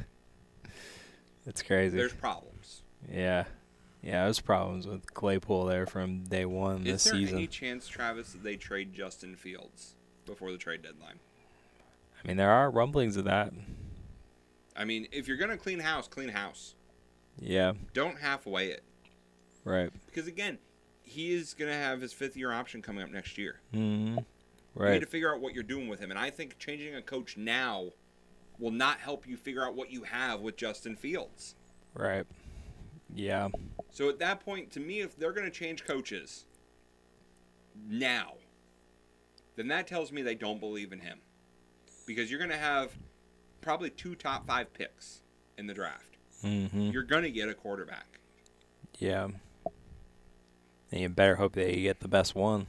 It's crazy. There's problems. Yeah. Yeah, there's problems with Claypool there from day one Is there season. any chance, Travis, that they trade Justin Fields before the trade deadline? I mean, there are rumblings of that. I mean, if you're gonna clean house, clean house. Yeah. Don't halfway it. Right. Because again, he is going to have his fifth year option coming up next year. hmm Right. You need to figure out what you're doing with him, and I think changing a coach now will not help you figure out what you have with Justin Fields. Right. Yeah. So at that point, to me, if they're going to change coaches now, then that tells me they don't believe in him, because you're going to have probably two top five picks in the draft. hmm You're going to get a quarterback. Yeah. And you better hope that you get the best one.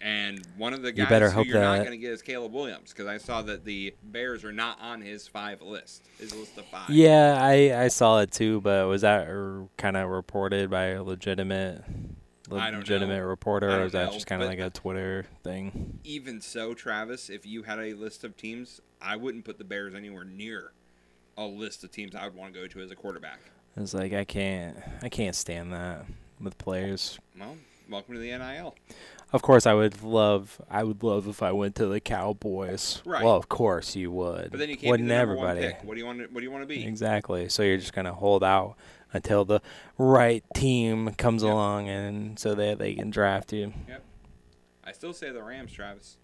And one of the You guys better who hope you're not going to get is Caleb Williams because I saw that the Bears are not on his five list, his list of five. Yeah, I, I saw it too, but was that kind of reported by a legitimate legitimate reporter, or is that know, just kind of like a Twitter thing? Even so, Travis, if you had a list of teams, I wouldn't put the Bears anywhere near a list of teams I would want to go to as a quarterback. It's like I can't I can't stand that with players. Well, welcome to the NIL. Of course, I would love I would love if I went to the Cowboys. Right. Well, of course you would. But then you can't Wouldn't be the number one everybody? pick. What do you want? To, what do you want to be? Exactly. So you're just gonna hold out until the right team comes along, and so that they can draft you. Yep. I still say the Rams, Travis.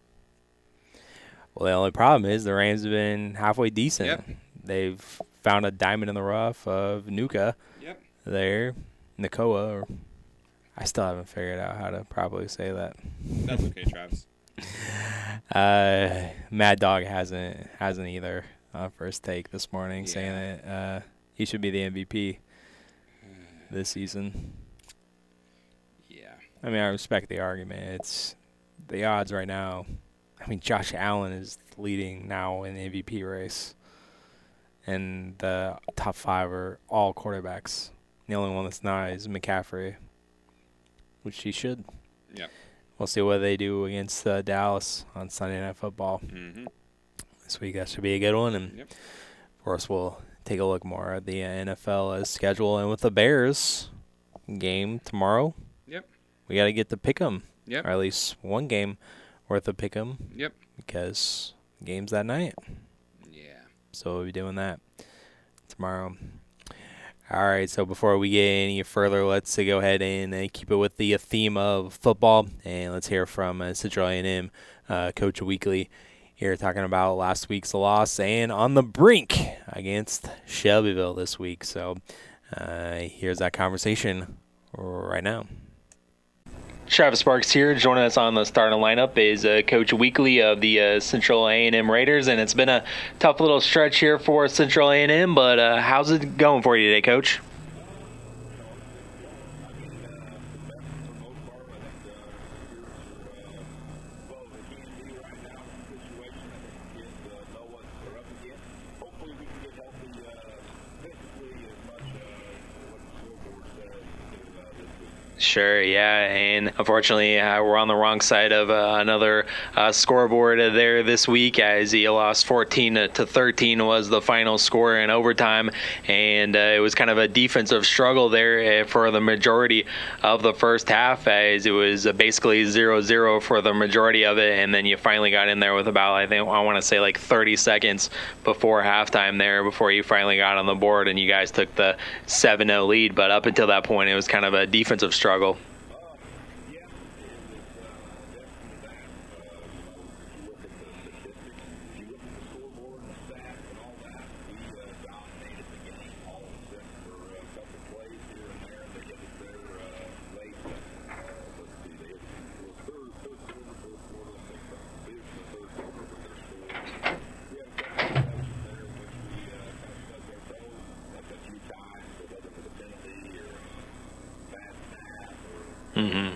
Well, the only problem is the Rams have been halfway decent. Yep. They've found a diamond in the rough of Nuka. Yep. There, Nakoa. Or I still haven't figured out how to properly say that. That's okay, Travis. Uh, Mad Dog hasn't hasn't either. Uh, first take this morning saying that uh, he should be the MVP this season. Yeah. I mean, I respect the argument. It's the odds right now. I mean, Josh Allen is leading now in the MVP race, and the top five are all quarterbacks. The only one that's not is McCaffrey, which he should. Yep. We'll see what they do against uh, Dallas on Sunday Night Football Mhm. this week. That should be a good one, and Yep. of course we'll take a look more at the uh, NFL as schedule and with the Bears game tomorrow. Yep. We got to get the pick 'em, Yep. or at least one game worth of pick 'em. Yep. Because games that night. Yeah. So we'll be doing that tomorrow. All right. So before we get any further, let's go ahead and uh, keep it with the uh, theme of football, and let's hear from uh, Central A&M uh, Coach Weekly here talking about last week's loss and on the brink against Shelbyville this week. So uh, here's that conversation right now. Travis Sparks here. Joining us on the starting lineup is uh, Coach Weekly of the uh, Central A&M Raiders, and it's been a tough little stretch here for Central A&M. But uh, how's it going for you today, Coach? Sure, yeah, and unfortunately, uh, we're on the wrong side of uh, another uh, scoreboard there this week as he lost 14 to 13 was the final score in overtime, and uh, it was kind of a defensive struggle there uh, for the majority of the first half as it was basically 0-0 for the majority of it, and then you finally got in there with about I think I want to say like 30 seconds before halftime there before you finally got on the board and you guys took the 7-0 lead, but up until that point it was kind of a defensive struggle struggle. Mm-hmm.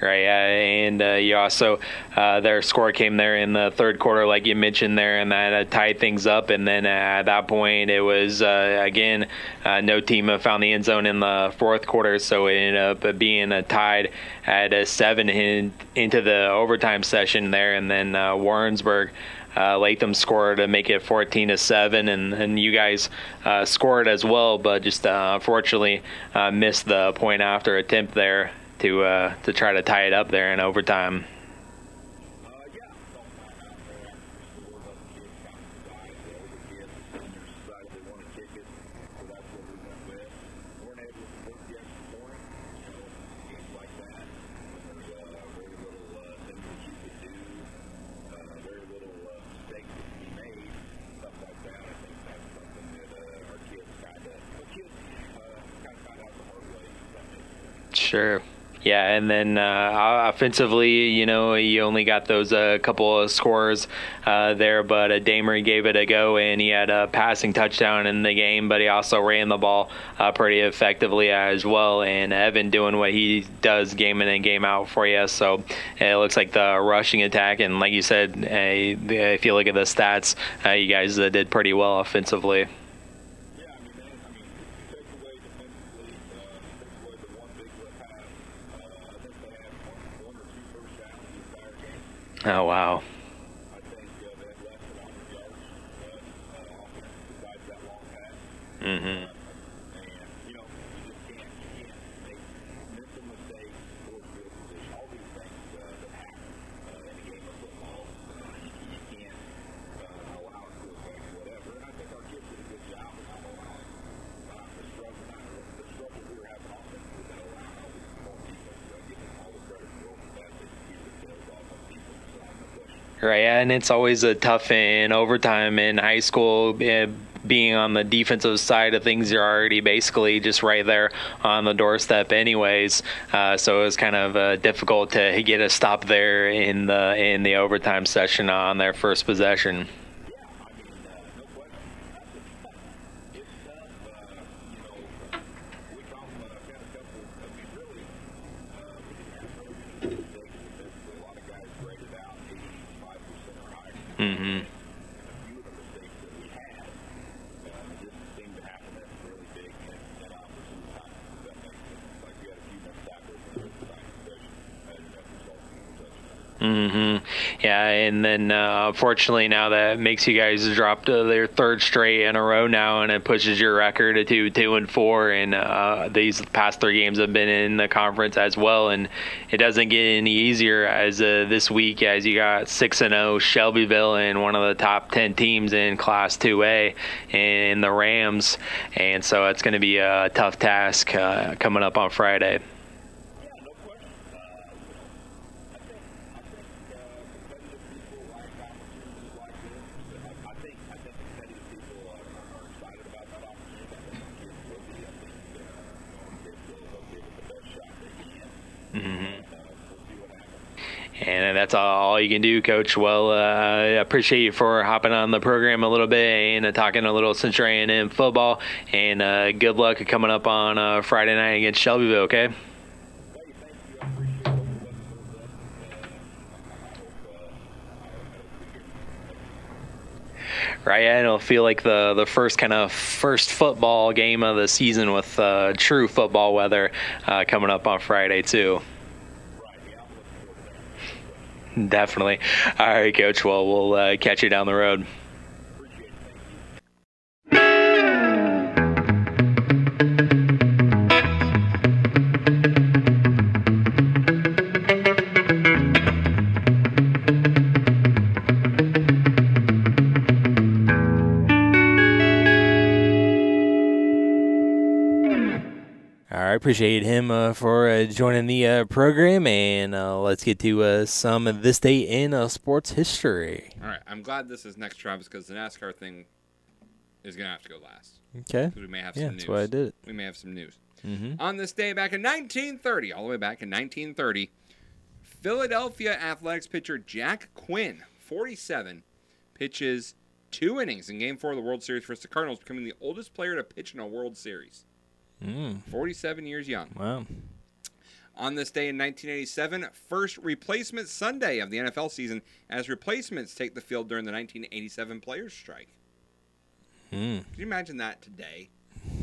Right, uh, and uh, you also uh, their score came there in the third quarter, like you mentioned there, and that uh, tied things up. And then uh, at that point, it was uh, again no team found the end zone in the fourth quarter, so it ended up being tied at seven in, into the overtime session there, and then Warrensburg uh, Latham scored to make it 14 to seven, and and you guys uh, scored as well, but just uh, unfortunately uh, missed the point after attempt there to uh, to try to tie it up there in overtime. Sure. Yeah, and then uh, offensively, you know, you only got those a uh, couple of scores uh, there, but uh, gave it a go, and he had a passing touchdown in the game, but he also ran the ball uh, pretty effectively as well. And Evan doing what he does game in and game out for you. So it looks like the rushing attack, and like you said, uh, if you look at the stats, uh, you guys did pretty well offensively. Oh wow. Mm-hmm. Right, and it's always a tough in overtime in high school. Eh, being on the defensive side of things, you're already basically just right there on the doorstep, anyways. Uh, so it was kind of uh, difficult to get a stop there in the in the overtime session on their first possession. Mm-hmm. Mm-hmm. Yeah, and then uh, unfortunately now that makes you guys drop to their third straight in a row now, and it pushes your record to two and four. And uh, these past three games have been in the conference as well, and it doesn't get any easier as uh, this week as you got six and zero oh Shelbyville and one of the top ten teams in Class Two A in the Rams, and so it's going to be a tough task uh, coming up on Friday. And that's all you can do, Coach. Well, uh, I appreciate you for hopping on the program a little bit and talking a little Central A&M football. And uh, good luck coming up on uh, Friday night against Shelbyville. Okay. right? And it'll feel like the the first kind of first football game of the season with uh, true football weather uh, coming up on Friday too. Definitely. All right, Coach. Well, we'll uh, catch you down the road. Appreciate him uh, for uh, joining the uh, program, and uh, let's get to uh, some of this day in uh, sports history. All right, I'm glad this is next, Travis, because the NASCAR thing is gonna have to go last. Okay. We may have Yeah, some that's why I did it. We may have some news. Mhm. On this day back in 1930, all the way back in 1930, Philadelphia Athletics pitcher Jack Quinn, 47, pitches two innings in Game Four of the World Series versus the Cardinals, becoming the oldest player to pitch in a World Series. Mm. 47 years young. Wow. On this day in 1987, first replacement Sunday of the NFL season, as replacements take the field during the 1987 players' strike. Mm. Can you imagine that today?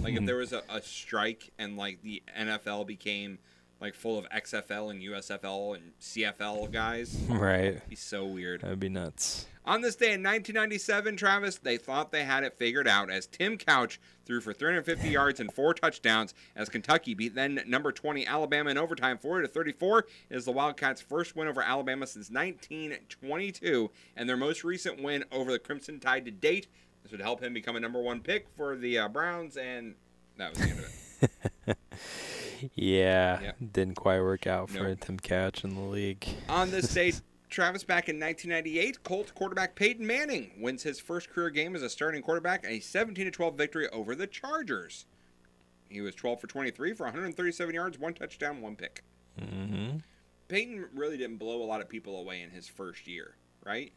Like if there was a, a strike and like the NFL became like full of XFL and USFL and CFL guys. Right. It'd be so weird. That'd be nuts. On this day in 1997, Travis, they thought they had it figured out as Tim Couch threw for 350 yards and four touchdowns as Kentucky beat then number 20 Alabama in overtime 40 to 34. It is the Wildcats' first win over Alabama since 1922 and their most recent win over the Crimson Tide to date. This would help him become a number one pick for the uh, Browns, and that was the end of it. Yeah, Yep. didn't quite work out for Nope. Tim Couch in the league. On this day, Travis, back in 1998, Colt quarterback Peyton Manning wins his first career game as a starting quarterback, a 17 12 victory over the Chargers. He was 12 for 23 for 137 yards, one touchdown, one pick. Mm-hmm. Peyton really didn't blow a lot of people away in his first year, right?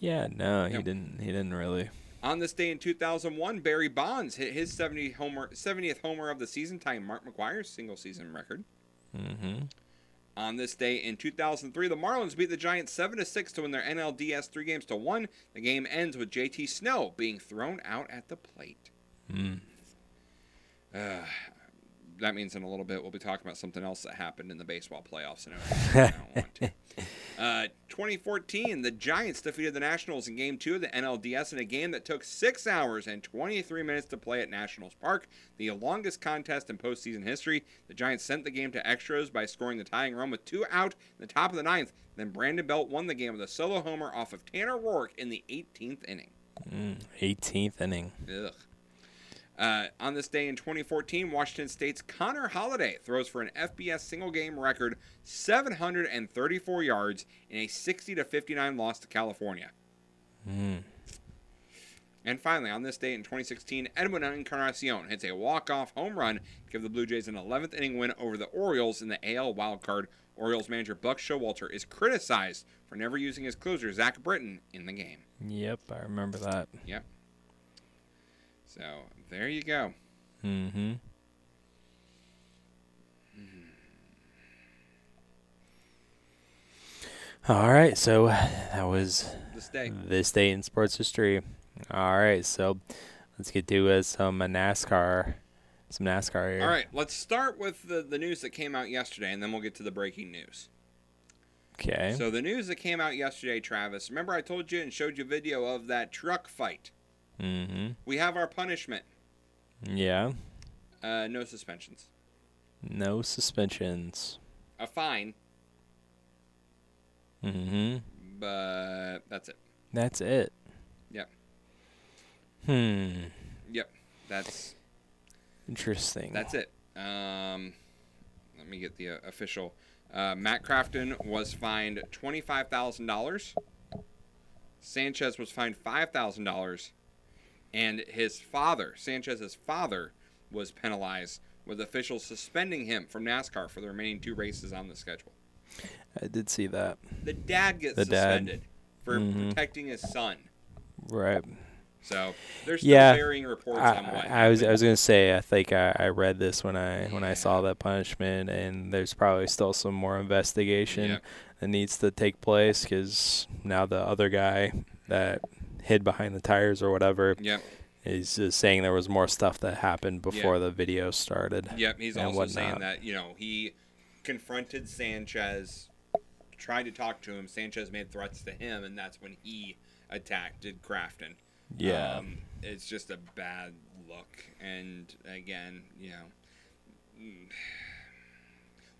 Yeah, no, he didn't. He didn't really. On this day in 2001, Barry Bonds hit his 70 homer, 70th homer of the season, tying Mark McGwire's single season record. Mm-hmm. On this day in 2003, the Marlins beat the Giants 7 to 6 to win their NLDS 3 games to 1. The game ends with JT Snow being thrown out at the plate. Mm. Uh, that means in a little bit we'll be talking about something else that happened in the baseball playoffs. And I don't want to. Uh, 2014, the Giants defeated the Nationals in Game 2 of the NLDS in a game that took 6 hours and 23 minutes to play at Nationals Park, the longest contest in postseason history. The Giants sent the game to extras by scoring the tying run with two out in the top of the ninth. Then Brandon Belt won the game with a solo homer off of Tanner Roark in the 18th inning. Mm, 18th inning. Ugh. Uh, on this day in 2014, Washington State's Connor Halliday throws for an FBS single game record 734 yards in a 60 to 59 loss to California. Mm. And finally, on this day in 2016, Edwin Encarnacion hits a walk-off home run to give the Blue Jays an 11th inning win over the Orioles in the AL wildcard. Orioles manager Buck Showalter is criticized for never using his closer Zach Britton in the game. Yep, I remember that. Yep. So there you go. Mm-hmm. All right, so that was This day. this day in sports history. All right, so let's get to uh, some uh, NASCAR, some NASCAR here. All right, let's start with the, the news that came out yesterday, and then we'll get to the breaking news. Okay. So the news that came out yesterday, Travis. Remember, I told you and showed you a video of that truck fight. Mm-hmm. We have our punishment. Yeah. Uh, no suspensions. No suspensions. A fine, Mm-hmm. but that's it. That's it. Yep. Hmm. Yep. That's Interesting. that's it. Um, let me get the uh, official. Uh, Matt Crafton was fined twenty five thousand dollars. Sanchez was fined five thousand dollars, and his father, Sanchez's father, was penalized with officials suspending him from NASCAR for the remaining two races on the schedule. I did see that. The dad gets The dad. suspended for Mhm. protecting his son. Right. So there's still yeah. varying reports I, on what. I was I was gonna say I think I, I read this when I when I saw that punishment and there's probably still some more investigation Yep. that needs to take place because now the other guy that hid behind the tires or whatever. Yep. He's just saying there was more stuff that happened before Yeah. the video started. Yep, he's also whatnot. saying that you know he confronted Sanchez, tried to talk to him. Sanchez made threats to him, and that's when he attacked did Crafton. Yeah. um, it's just a bad look, and again, you know,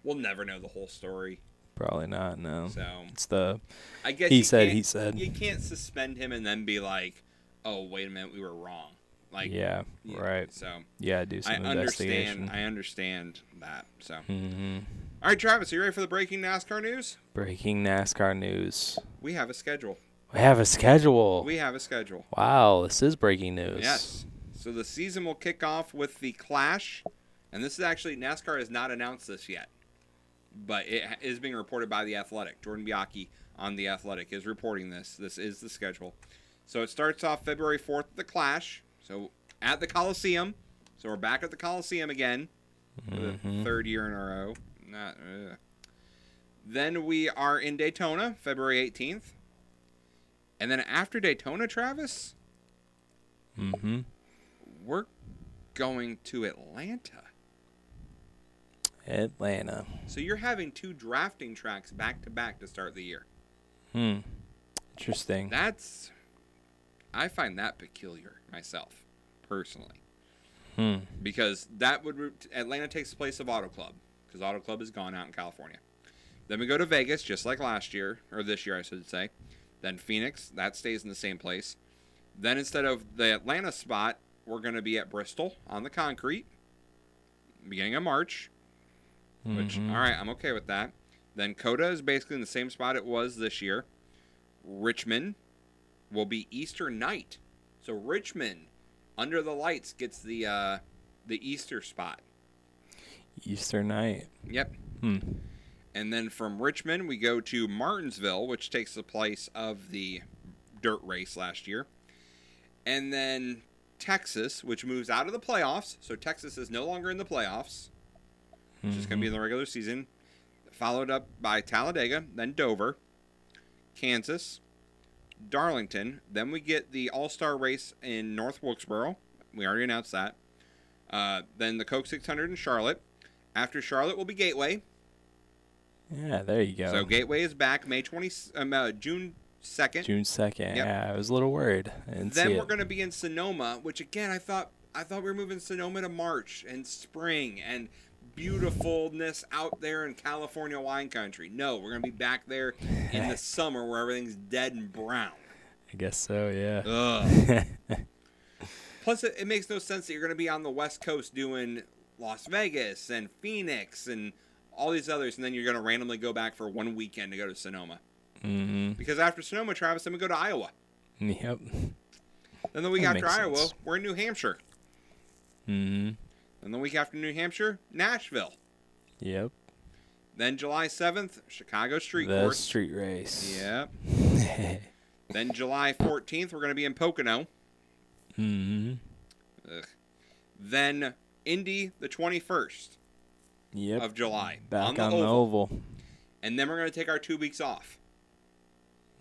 we'll never know the whole story. Probably not. No. So it's the. I guess he said. He said. you can't suspend him and then be like, "Oh, wait a minute, we were wrong." Like, Yeah, right. So Yeah, do some I understand. I understand that. So, Mhm. all right, Travis, are you ready for the breaking NASCAR news? Breaking NASCAR news. We have a schedule. We have a schedule. We have a schedule. Wow, this is breaking news. Yes. So the season will kick off with the Clash, and this is actually NASCAR has not announced this yet, but it is being reported by the Athletic. Jordan Bianchi on the Athletic is reporting this. This is the schedule. So it starts off February fourth, the Clash. So at the Coliseum. So we're back at the Coliseum again for the third year in a row. Not. Then we are in Daytona, February eighteenth. And then after Daytona, Travis, Mm-hmm. we're going to Atlanta. Atlanta. So you're having two drafting tracks back to back to start the year. Hmm. Interesting. That's I find that peculiar myself, personally. Hmm. Because that would Atlanta takes the place of Auto Club because Auto Club is gone out in California. Then we go to Vegas just like last year or this year I should say. Then Phoenix, that stays in the same place. Then instead of the Atlanta spot, we're going to be at Bristol on the concrete beginning of March. Which Mhm. all right, I'm okay with that. Then COTA is basically in the same spot it was this year. Richmond will be Easter night. So Richmond under the lights gets the uh the Easter spot. Easter night. Yep. Hmm. And then from Richmond we go to Martinsville, which takes the place of the dirt race last year. And then Texas, which moves out of the playoffs. So Texas is no longer in the playoffs. It's just going to be in the regular season. Followed up by Talladega, then Dover, Kansas, Darlington. Then we get the All Star race in North Wilkesboro. We already announced that. Uh, then the Coke 600 in Charlotte. After Charlotte will be Gateway. Yeah, there you go. So Gateway is back May 20, um, uh, June 2nd. June second. Yep. Yeah, I was a little worried. Then we're going to be in Sonoma, which again I thought I thought we were moving Sonoma to March and spring and beautifulness out there in California wine country. No, we're going to be back there in the summer where everything's dead and brown. I guess so. Yeah. Plus, it, it makes no sense that you're going to be on the West Coast doing Las Vegas and Phoenix and all these others, and then you're going to randomly go back for one weekend to go to Sonoma. mm-hmm. Because after Sonoma, Travis, I'm gonna go to Iowa. Yep. Then the week That after Iowa, sense. we're in New Hampshire. Mm-hmm. Then the week after New Hampshire, Nashville. Yep. Then July 7th, Chicago Street the Course. street race. Yep. then July 14th, we're going to be in Pocono. Mm-hmm. Ugh. Then Indy, the 21st Yep. of July. Back on the on the Oval. oval. And then we're going to take our two weeks off.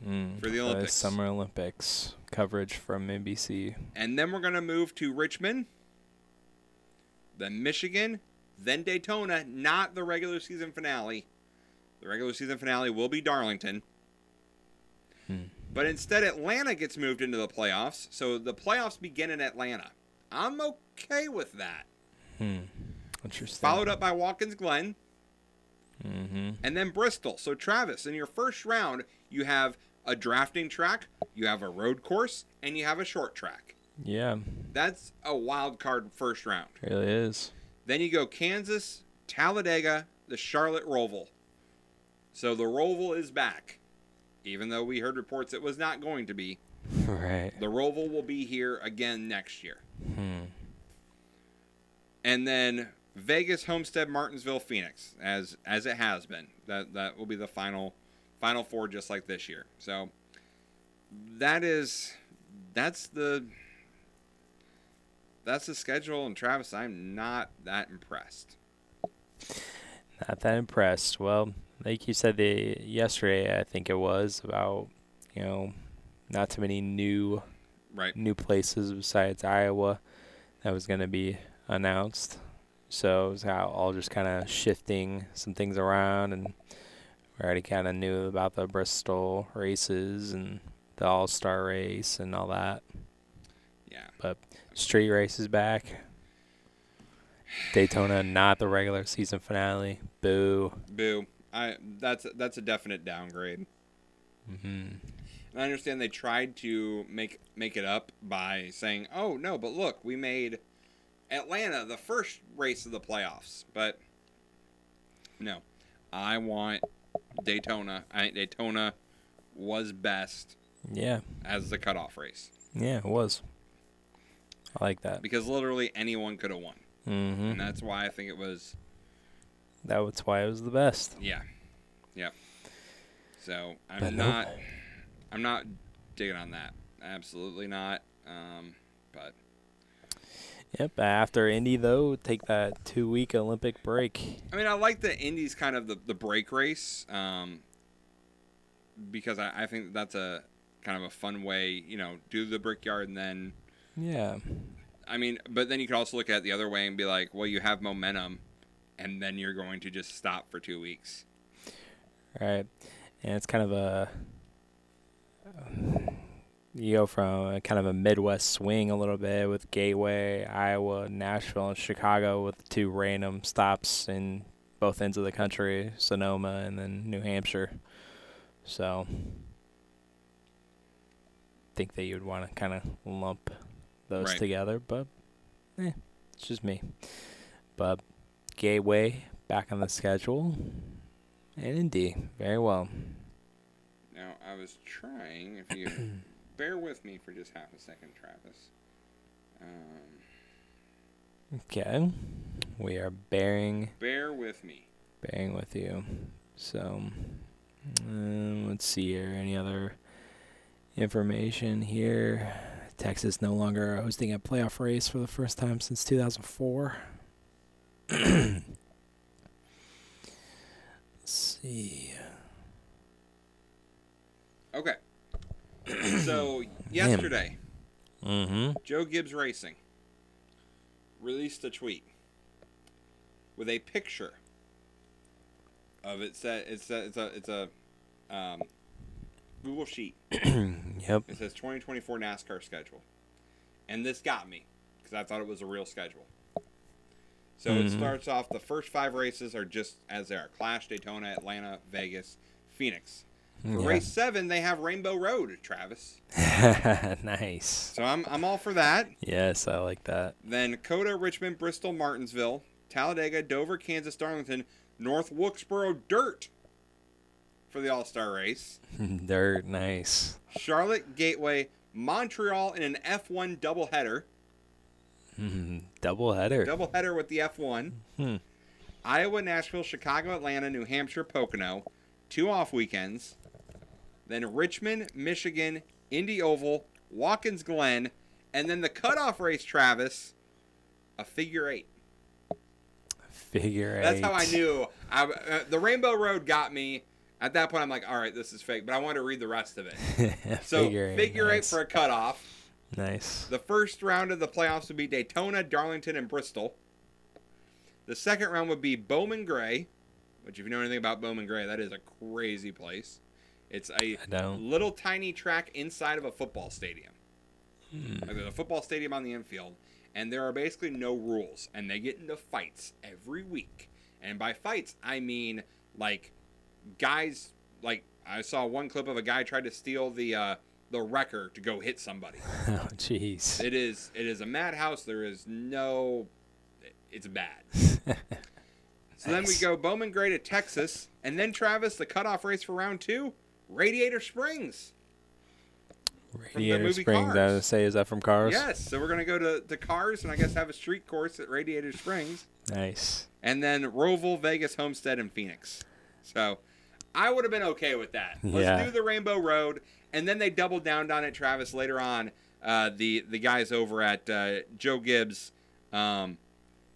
Mm, For the Olympics. Summer Olympics coverage from NBC. And then we're going to move to Richmond, then Michigan, then Daytona, not the regular season finale. The regular season finale will be Darlington. Hmm. But instead, Atlanta gets moved into the playoffs. So the playoffs begin in Atlanta. I'm okay with that. Hmm. Interesting. Followed up by Watkins Glen Mm-hmm. and then Bristol. So, Travis, in your first round, you have a drafting track, you have a road course, and you have a short track. Yeah, That's a wild card first round. really is. Then you go Kansas, Talladega, the Charlotte Roval. So the Roval is back. Even though we heard reports it was not going to be, Right. the Roval will be here again next year. Hmm. And then Vegas, Homestead, Martinsville, Phoenix, as as it has been. That that will be the final final four just like this year. So that is that's the that's the schedule and Travis, I'm not that impressed. Not that impressed. Well, like you said the yesterday, I think it was about you know not too many new Right. new places besides Iowa that was going to be announced. So it was all just kind of shifting some things around, and we already kind of knew about the Bristol races and the All Star race and all that. Yeah. But street race is back. Daytona, not the regular season finale. Boo. Boo. I that's that's a definite downgrade. Mm-hmm. And I understand they tried to make make it up by saying, "Oh no, but look, we made Atlanta the first race of the playoffs." But no, I want Daytona. I Daytona was best. Yeah. As the cutoff race. Yeah, it was. I like that. Because literally anyone could have won. Mm-hmm. And that's why I think it was. That was why it was the best. Yeah. Yep. So I'm But not. I'm not digging on that. Absolutely not. Um, but Yep. After Indy, though, take that two week Olympic break. I mean, I like the Indy's kind of the, the break race um, because I, I think that's a kind of a fun way, you know, do the brickyard and then. Yeah. I mean, but then you could also look at it the other way and be like, well, you have momentum, and then you're going to just stop for two weeks. Right. And it's kind of a. You go from a kind of a Midwest swing a little bit with Gateway, Iowa, Nashville, and Chicago with two random stops in both ends of the country, Sonoma and then New Hampshire. So, think that you'd want to kind of lump those Right. together, but eh, it's just me. But Gateway back on the schedule, and indeed, very well. Now, I was trying, if you bear with me for just half a second, Travis. Um, Okay, we are bearing bear with me. bearing with you. So, um, let's see here. Any other information here? Texas no longer hosting a playoff race for the first time since 2004. let's see. Okay. so, yesterday, Mm-hmm. Joe Gibbs Racing released a tweet with a picture of it. Said it's a it's a it's a um, Google sheet. yep. It says 2024 NASCAR schedule, and this got me because I thought it was a real schedule. So it Mhm. starts off. The first five races are just as they are: Clash, Daytona, Atlanta, Vegas, Phoenix. For Yeah. race seven, they have Rainbow Road, Travis. nice. So I'm I'm all for that. Yes, I like that. Then COTA, Richmond, Bristol, Martinsville, Talladega, Dover, Kansas, Darlington, North Wilkesboro, Dirt for the All Star race. Dirt, nice. Charlotte, Gateway, Montreal in an F1 doubleheader. Double header. Doubleheader with the F1. Hmm. Iowa, Nashville, Chicago, Atlanta, New Hampshire, Pocono. Two off weekends. Then Richmond, Michigan, Indy Oval, Watkins Glen, and then the cutoff race, Travis, a figure eight. Figure That's eight. how I knew. I, uh, the Rainbow Road got me. At that point, I'm like, all right, this is fake, but I want to read the rest of it. So Figure figure, eight, eight, nice. for a cutoff. Nice. The first round of the playoffs would be Daytona, Darlington, and Bristol. The second round would be Bowman Gray, which, if you know anything about Bowman Gray, that is a crazy place. It's a little tiny track inside of a football stadium. Hmm. Like there's a football stadium on the infield, and there are basically no rules, and they get into fights every week. And by fights, I mean like guys. Like I saw one clip of a guy tried to steal the uh, the wrecker to go hit somebody. Oh, jeez. It is it is a madhouse. There is no. It's bad. So then we go Bowman Gray to Texas, and then Travis, the cutoff race for round two, Radiator Springs. Radiator Springs. I would say, is that from Cars? Yes, so we're gonna go to the Cars and I guess have a street course at Radiator Springs, Nice. and then Roval, Vegas, Homestead, and Phoenix. So I would have been okay with that. Let's Yeah. do the Rainbow Road, and then they doubled down on it. Travis later on, uh, the the guys over at uh, Joe Gibbs um,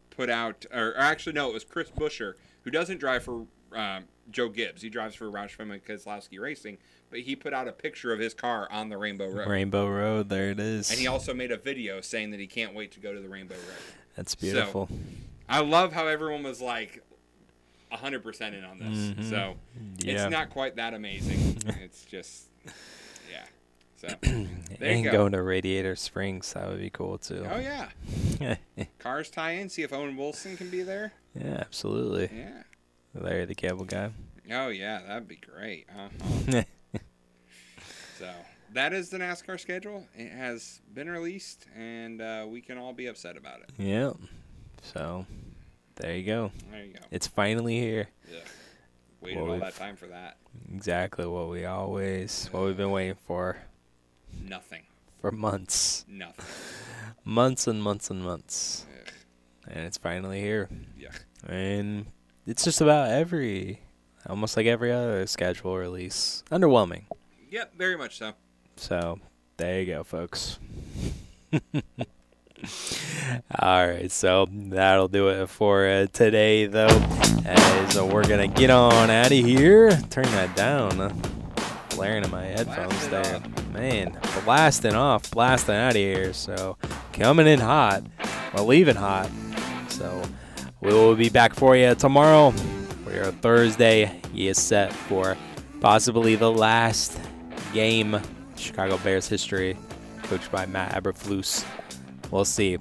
put out, or, or actually no, it was Chris Buescher who doesn't drive for um, Joe Gibbs. He drives for Roush Fenway Keselowski Racing, but he put out a picture of his car on the Rainbow Road. Rainbow Road, there it is. And he also made a video saying that he can't wait to go to the Rainbow Road. That's beautiful. So, I love how everyone was like 100% in on this. Mhm. So Yeah. it's not quite that amazing. it's just, yeah. So there and you go. going to Radiator Springs, that would be cool too. Oh, yeah. Cars tie in, see if Owen Wilson can be there. Yeah, absolutely. Yeah. Larry the Cable Guy. Oh, yeah, that'd be great. Uh-huh. so that is the NASCAR schedule. It has been released, and uh, we can all be upset about it. Yeah. So there you go. There you go. It's finally here. Yeah. Waited all that time for that. Exactly what we always what we've been waiting for Nothing. for months. Nothing. Months and months and months. And it's finally here. Yeah. And it's just about every almost like every other schedule release. Underwhelming. Yep, very much so. So there you go, folks. All right, so that'll do it for uh, today, though. As uh, we're gonna get on out of here. Turn that down. Uh, blaring in my headphones there, man. Blasting off, blasting out of here. So coming in hot, well, leaving hot. So we will be back for you tomorrow. For your Thursday is set for possibly the last game Chicago Bears history, coached by Matt Eberflus. We'll see.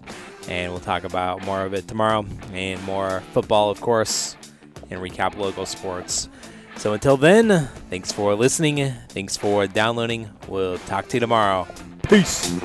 And we'll talk about more of it tomorrow and more football, of course, and recap local sports. So until then, thanks for listening. Thanks for downloading. We'll talk to you tomorrow. Peace.